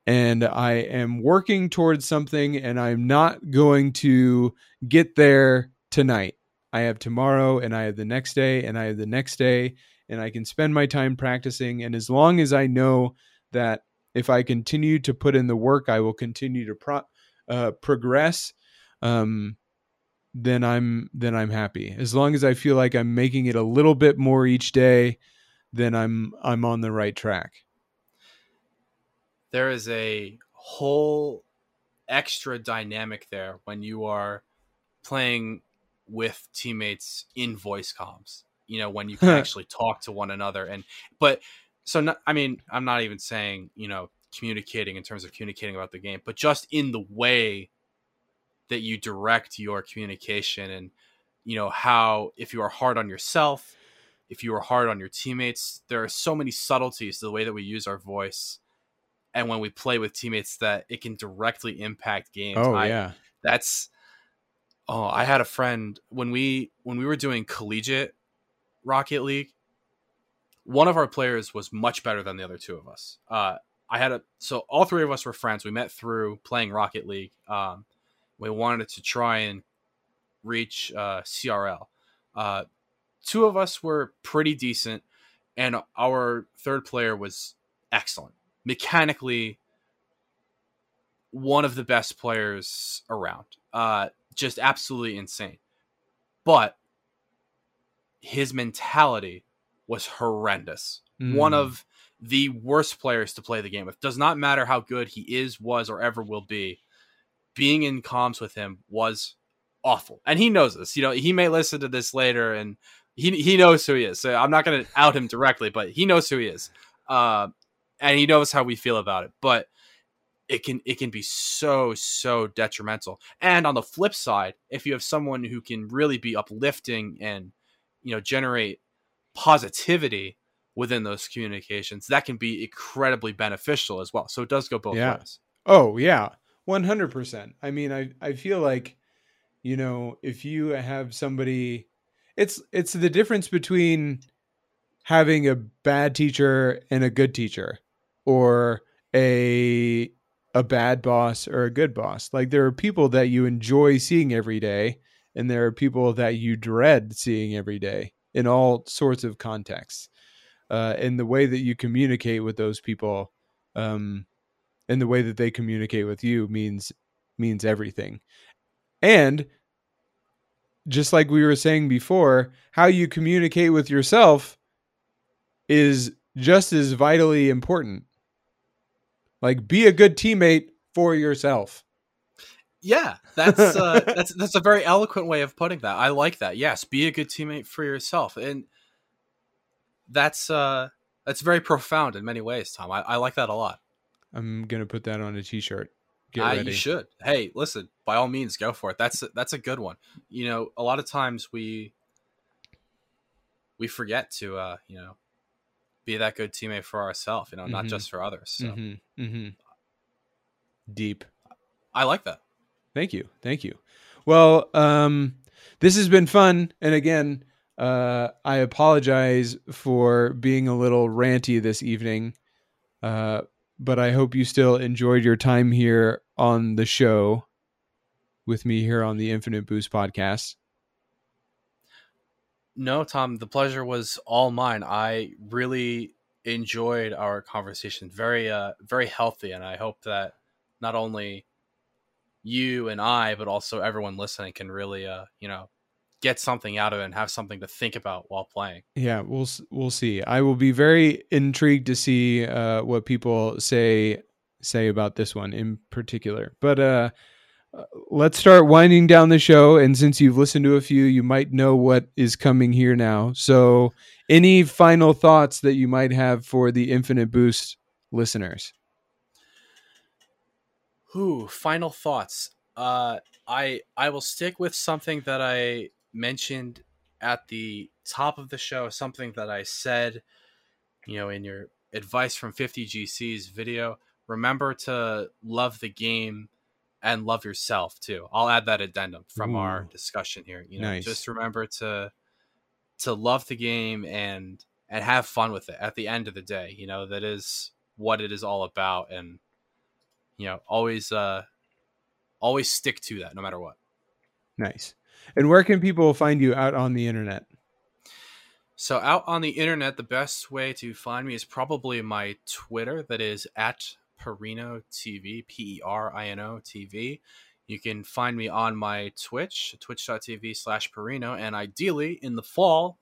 and I am working towards something and I'm not going to get there tonight. I have tomorrow and I have the next day and I have the next day and I can spend my time practicing and as long as I know that if I continue to put in the work I will continue to pro- uh, progress um, then I'm then I'm happy. As long as I feel like I'm making it a little bit more each day, then I'm I'm on the right track. There is a whole extra dynamic there when you are playing with teammates in voice comms. You know, when you can actually talk to one another and but so not, I mean, I'm not even saying, you know, communicating in terms of communicating about the game, but just in the way that you direct your communication and you know how if you are hard on yourself if you are hard on your teammates there are so many subtleties to the way that we use our voice and when we play with teammates that it can directly impact games. Oh I, yeah. that's oh i had a friend when we when we were doing collegiate rocket league one of our players was much better than the other two of us. Uh i had a so all three of us were friends. We met through playing rocket league um we wanted to try and reach uh, CRL. Uh, two of us were pretty decent, and our third player was excellent. Mechanically, one of the best players around. Uh, just absolutely insane. But his mentality was horrendous. Mm. One of the worst players to play the game with. Does not matter how good he is, was, or ever will be being in comms with him was awful. And he knows this. You know, he may listen to this later and he he knows who he is. So I'm not going to out him directly, but he knows who he is. Uh, and he knows how we feel about it. But it can it can be so so detrimental. And on the flip side, if you have someone who can really be uplifting and you know generate positivity within those communications, that can be incredibly beneficial as well. So it does go both yeah. ways. Oh yeah, one hundred percent. I mean, I I feel like, you know, if you have somebody, it's it's the difference between having a bad teacher and a good teacher, or a a bad boss or a good boss. Like there are people that you enjoy seeing every day, and there are people that you dread seeing every day in all sorts of contexts. Uh, and the way that you communicate with those people um, and the way that they communicate with you means means everything. And just like we were saying before, how you communicate with yourself is just as vitally important. Like be a good teammate for yourself. Yeah, that's uh, that's that's a very eloquent way of putting that. I like that. Yes, be a good teammate for yourself, and that's uh, that's very profound in many ways, Tom. I, I like that a lot. I'm gonna put that on a t-shirt. Get uh, ready. You should. Hey, listen. By all means, go for it. That's a, that's a good one. You know, a lot of times we we forget to uh, you know be that good teammate for ourselves. You know, mm-hmm. not just for others. So. Mm-hmm. Mm-hmm. Deep. I like that. Thank you. Thank you. Well, um, this has been fun, and again, uh, I apologize for being a little ranty this evening. Uh, but I hope you still enjoyed your time here on the show with me here on the Infinite Boost podcast. No, Tom, the pleasure was all mine. I really enjoyed our conversation. Very uh very healthy and I hope that not only you and I but also everyone listening can really uh, you know, get something out of it and have something to think about while playing. Yeah, we'll we'll see. I will be very intrigued to see uh, what people say say about this one in particular. But uh, uh, let's start winding down the show. And since you've listened to a few, you might know what is coming here now. So, any final thoughts that you might have for the Infinite Boost listeners? Who final thoughts? Uh, I I will stick with something that I mentioned at the top of the show something that I said, you know, in your advice from 50 GC's video. remember to love the game and love yourself too. I'll add that addendum from our discussion here. You know, Nice. just remember to to love the game and and have fun with it at the end of the day. You know, that is what it is all about and you know, always uh always stick to that no matter what. Nice. And where can people find you out on the internet? So out on the internet, the best way to find me is probably my Twitter. That is at Perino TV, P E R I N O TV. You can find me on my Twitch, twitch.tv slash Perino, and ideally in the fall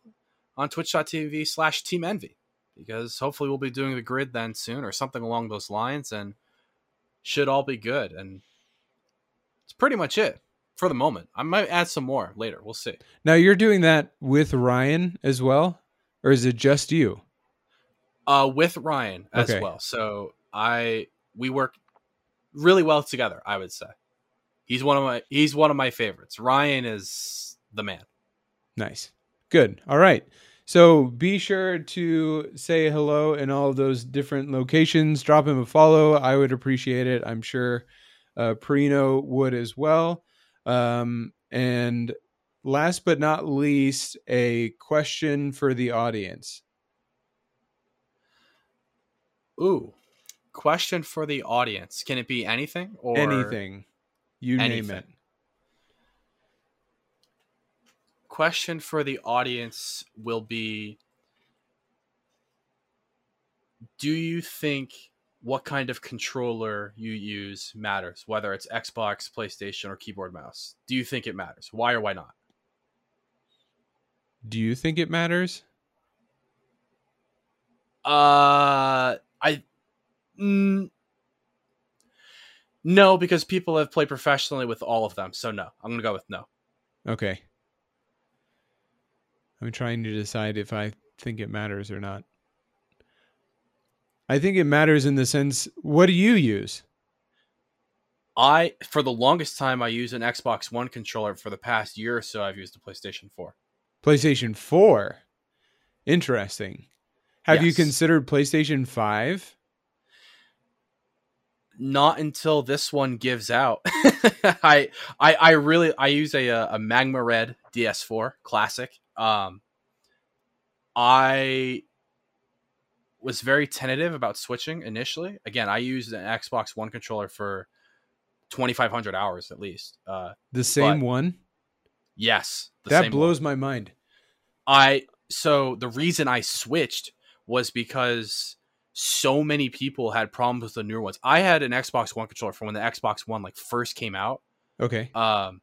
on twitch.tv slash Team Envy, because hopefully we'll be doing the grid then soon or something along those lines, and should all be good. And it's pretty much it for the moment. I might add some more later. We'll see. Now you're doing that with Ryan as well, or is it just you? uh with Ryan as Okay. well. So I we work really well together, I would say. He's one of my he's one of my favorites. Ryan is the man. Nice. Good. All right. So be sure to say hello in all of those different locations. Drop him a follow. I would appreciate it. I'm sure uh, Perino would as well. Um, and last but not least, a question for the audience. Ooh. Question for the audience. Can it be anything or Anything. You name it. Question for the audience will be Do you think what kind of controller you use matters, whether it's Xbox, PlayStation, or keyboard mouse? Do you think it matters? Why or why not? Do you think it matters? Uh, I mm, no, because people have played professionally with all of them. So no, I'm gonna go with no. Okay. I'm trying to decide if I think it matters or not. I think it matters in the sense what do you use? I for the longest time I used an Xbox One controller. For the past year or so, I've used a PlayStation Four. PlayStation 4. Interesting. Have you considered PlayStation 5? Not until this one gives out. I, I I really I use a a Magma Red DS4 Classic. Um, I was very tentative about switching initially. Again, I used an Xbox One controller for 2500 hours at least. Uh The same one? yes, the that same one. blows my mind. I so the reason I switched was because so many people had problems with the newer ones. I had an Xbox One controller from when the Xbox One like first came out. Okay. Um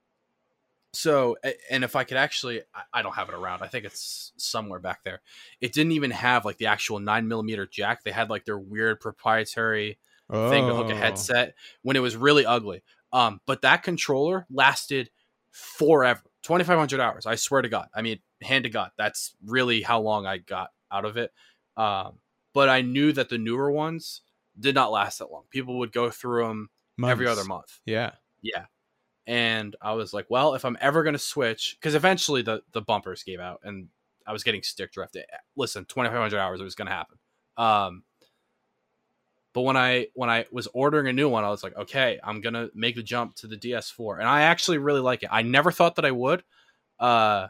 so and if I could actually I- don't have it around. I think it's somewhere back there. It didn't even have like the actual nine millimeter jack. They had like their weird proprietary Oh. thing to hook a headset when it was really ugly. Um, but that controller lasted forever 2500 hours. I swear to God. I mean, hand to God, that's really how long I got out of it. Um, but I knew that the newer ones did not last that long. People would go through them every other month. Yeah. Yeah. And I was like, well, if I'm ever going to switch, because eventually the, the bumpers gave out and I was getting stick drifted. Listen, 2,500 hours, it was going to happen. Um, but when I when I was ordering a new one, I was like, okay, I'm gonna make the jump to the DS4, and I actually really like it. I never thought that I would. Uh,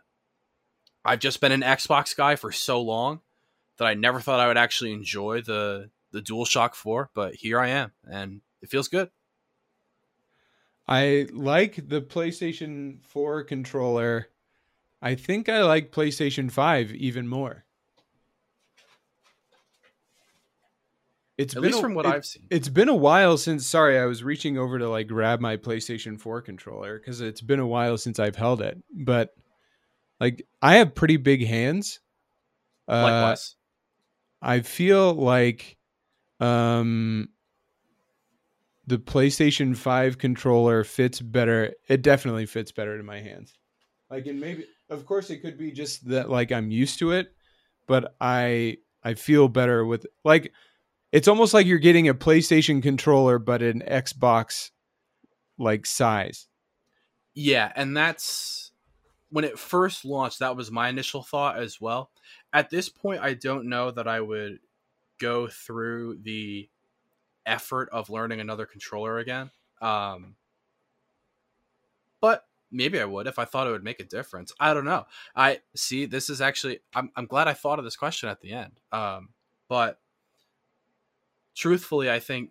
I've just been an Xbox guy for so long that I never thought I would actually enjoy the the DualShock 4, but here I am, and it feels good. I like the PlayStation 4 controller. I think I like PlayStation 5 even more. It's At been least a- from what it- I've seen. It's been a while since sorry, I was reaching over to like grab my PlayStation 4 controller cuz it's been a while since I've held it. But like I have pretty big hands. Uh Likewise. I feel like um the PlayStation 5 controller fits better. It definitely fits better to my hands. Like and maybe of course it could be just that like I'm used to it, but I I feel better with like it's almost like you're getting a PlayStation controller but an Xbox like size. Yeah, and that's when it first launched, that was my initial thought as well. At this point, I don't know that I would go through the effort of learning another controller again. Um, but maybe I would if I thought it would make a difference. I don't know. I see. This is actually. I'm I'm glad I thought of this question at the end. Um, but truthfully, I think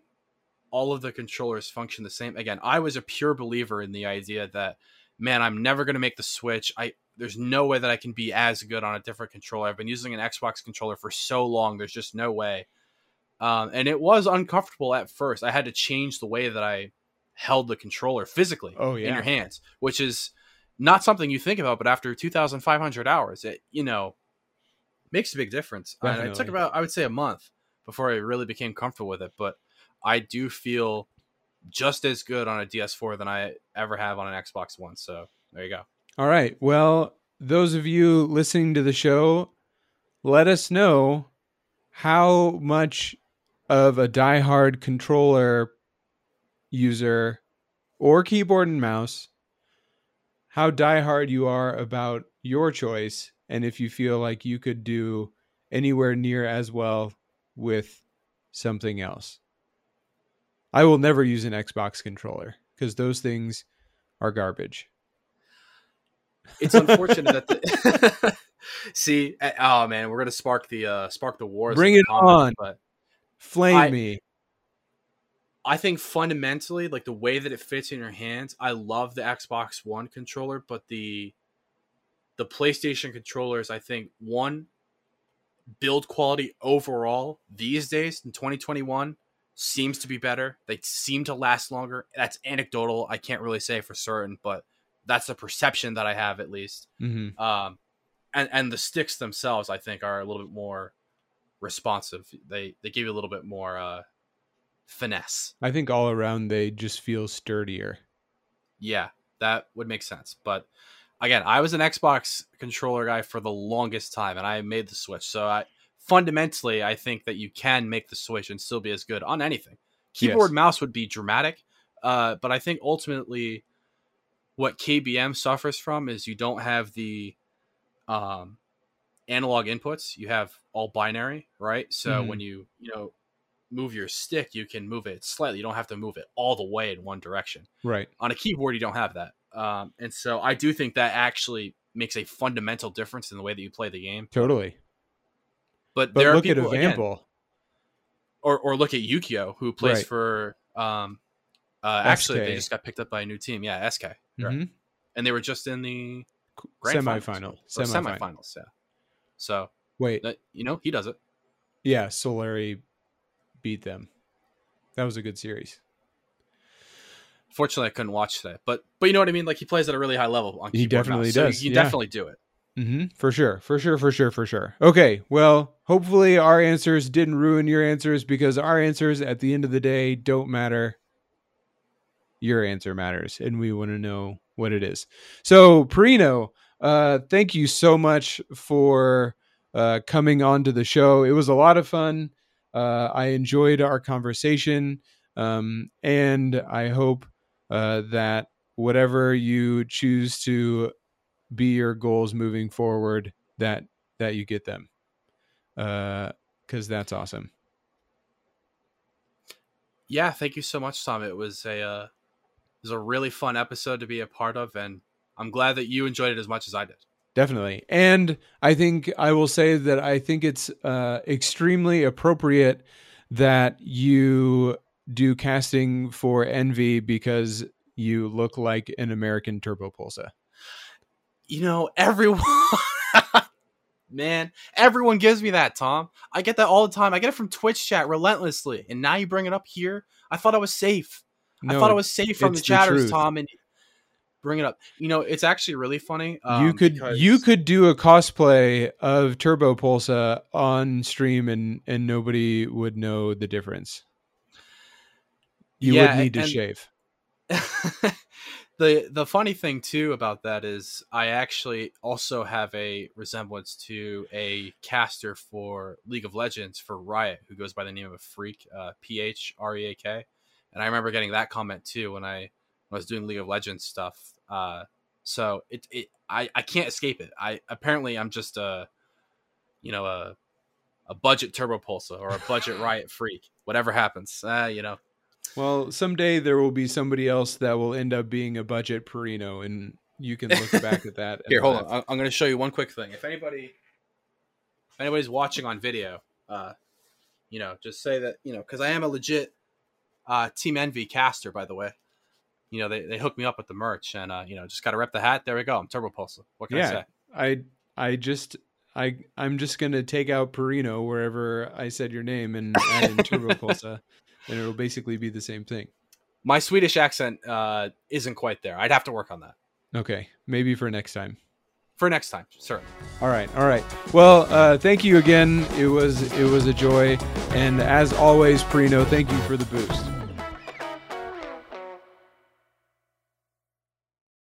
all of the controllers function the same. Again, I was a pure believer in the idea that man, I'm never going to make the switch. I there's no way that I can be as good on a different controller. I've been using an Xbox controller for so long. There's just no way. Um, and it was uncomfortable at first. I had to change the way that I held the controller physically oh, yeah. in your hands, which is not something you think about. But after 2,500 hours, it you know makes a big difference. And it took about I would say a month before I really became comfortable with it. But I do feel just as good on a DS4 than I ever have on an Xbox One. So there you go. All right. Well, those of you listening to the show, let us know how much of a diehard controller user or keyboard and mouse, how diehard you are about your choice, and if you feel like you could do anywhere near as well with something else. I will never use an Xbox controller because those things are garbage it's unfortunate that the see eh, oh man we're gonna spark the uh spark the wars bring it on but flame I, me i think fundamentally like the way that it fits in your hands i love the xbox one controller but the the playstation controllers i think one build quality overall these days in 2021 seems to be better they seem to last longer that's anecdotal i can't really say for certain but that's the perception that I have at least. Mm-hmm. Um, and and the sticks themselves, I think, are a little bit more responsive. They they give you a little bit more uh, finesse. I think all around they just feel sturdier. Yeah, that would make sense. But again, I was an Xbox controller guy for the longest time, and I made the switch. So I fundamentally, I think that you can make the switch and still be as good on anything. Keyboard yes. mouse would be dramatic, uh, but I think ultimately what KBM suffers from is you don't have the um, analog inputs. You have all binary, right? So mm-hmm. when you you know move your stick, you can move it slightly. You don't have to move it all the way in one direction. Right. On a keyboard, you don't have that. Um, and so I do think that actually makes a fundamental difference in the way that you play the game. Totally. But, but there look are people, at Evample. Again, or or look at Yukeo, who plays right. for um, uh, actually, they just got picked up by a new team. Yeah, SK. Mm-hmm. And they were just in the semifinal. Semifinals. semifinals. Yeah. So wait, that, you know, he does it. Yeah, Solary beat them. That was a good series. Fortunately, I couldn't watch that, but but you know what I mean. Like he plays at a really high level. On he definitely does. You yeah. definitely do it. Mm-hmm. For sure, for sure, for sure, for sure. Okay, well, hopefully our answers didn't ruin your answers because our answers at the end of the day don't matter your answer matters and we want to know what it is. So, Perino, uh, thank you so much for uh, coming on to the show. It was a lot of fun. Uh, I enjoyed our conversation. Um, and I hope uh, that whatever you choose to be your goals moving forward, that that you get them, because uh, that's awesome. Yeah, thank you so much, Tom. It was a uh, was a really fun episode to be a part of, and I'm glad that you enjoyed it as much as I did. Definitely. And I think I will say that I think it's uh, extremely appropriate that you do casting for Envy because you look like an American Turbopolsa. You know, everyone. Man, everyone gives me that, Tom. I get that all the time. I get it from Twitch chat relentlessly. And now you bring it up here. I thought I was safe. No, I thought I was safe from the chatters, Tom, and bring it up. You know, it's actually really funny. Um, you could because... you could do a cosplay of Turbopolsa on stream, and and nobody would know the difference. You yeah, would need to and... shave. the the funny thing too about that is I actually also have a resemblance to a caster for League of Legends for Riot who goes by the name of Phreak, uh, P H R E A K. And I remember getting that comment too when I, when I was doing League of Legends stuff. Uh, so it, it I, I can't escape it. I apparently I'm just a, you know, a a budget Turbopolsa or a budget Riot Phreak. Whatever happens, uh, you know. Well, someday there will be somebody else that will end up being a budget Perino, and you can look back at that. Here, hold on. I'm going to show you one quick thing. If anybody, if anybody's watching on video, uh, you know, just say that you know, because I am a legit uh, Team Envy caster, by the way. You know, they, they hooked me up with the merch, and uh, you know, just got to rep the hat. There we go. I'm Turbopolsa. What can yeah, I say? I I just I I'm just gonna take out Perino wherever I said your name and add in Turbo Pulsar, and it'll basically be the same thing. My Swedish accent uh, isn't quite there. I'd have to work on that. Okay, maybe for next time. For next time, certainly. All right, all right. Well, uh, thank you again. It was it was a joy, and as always, Perino, thank you for the boost.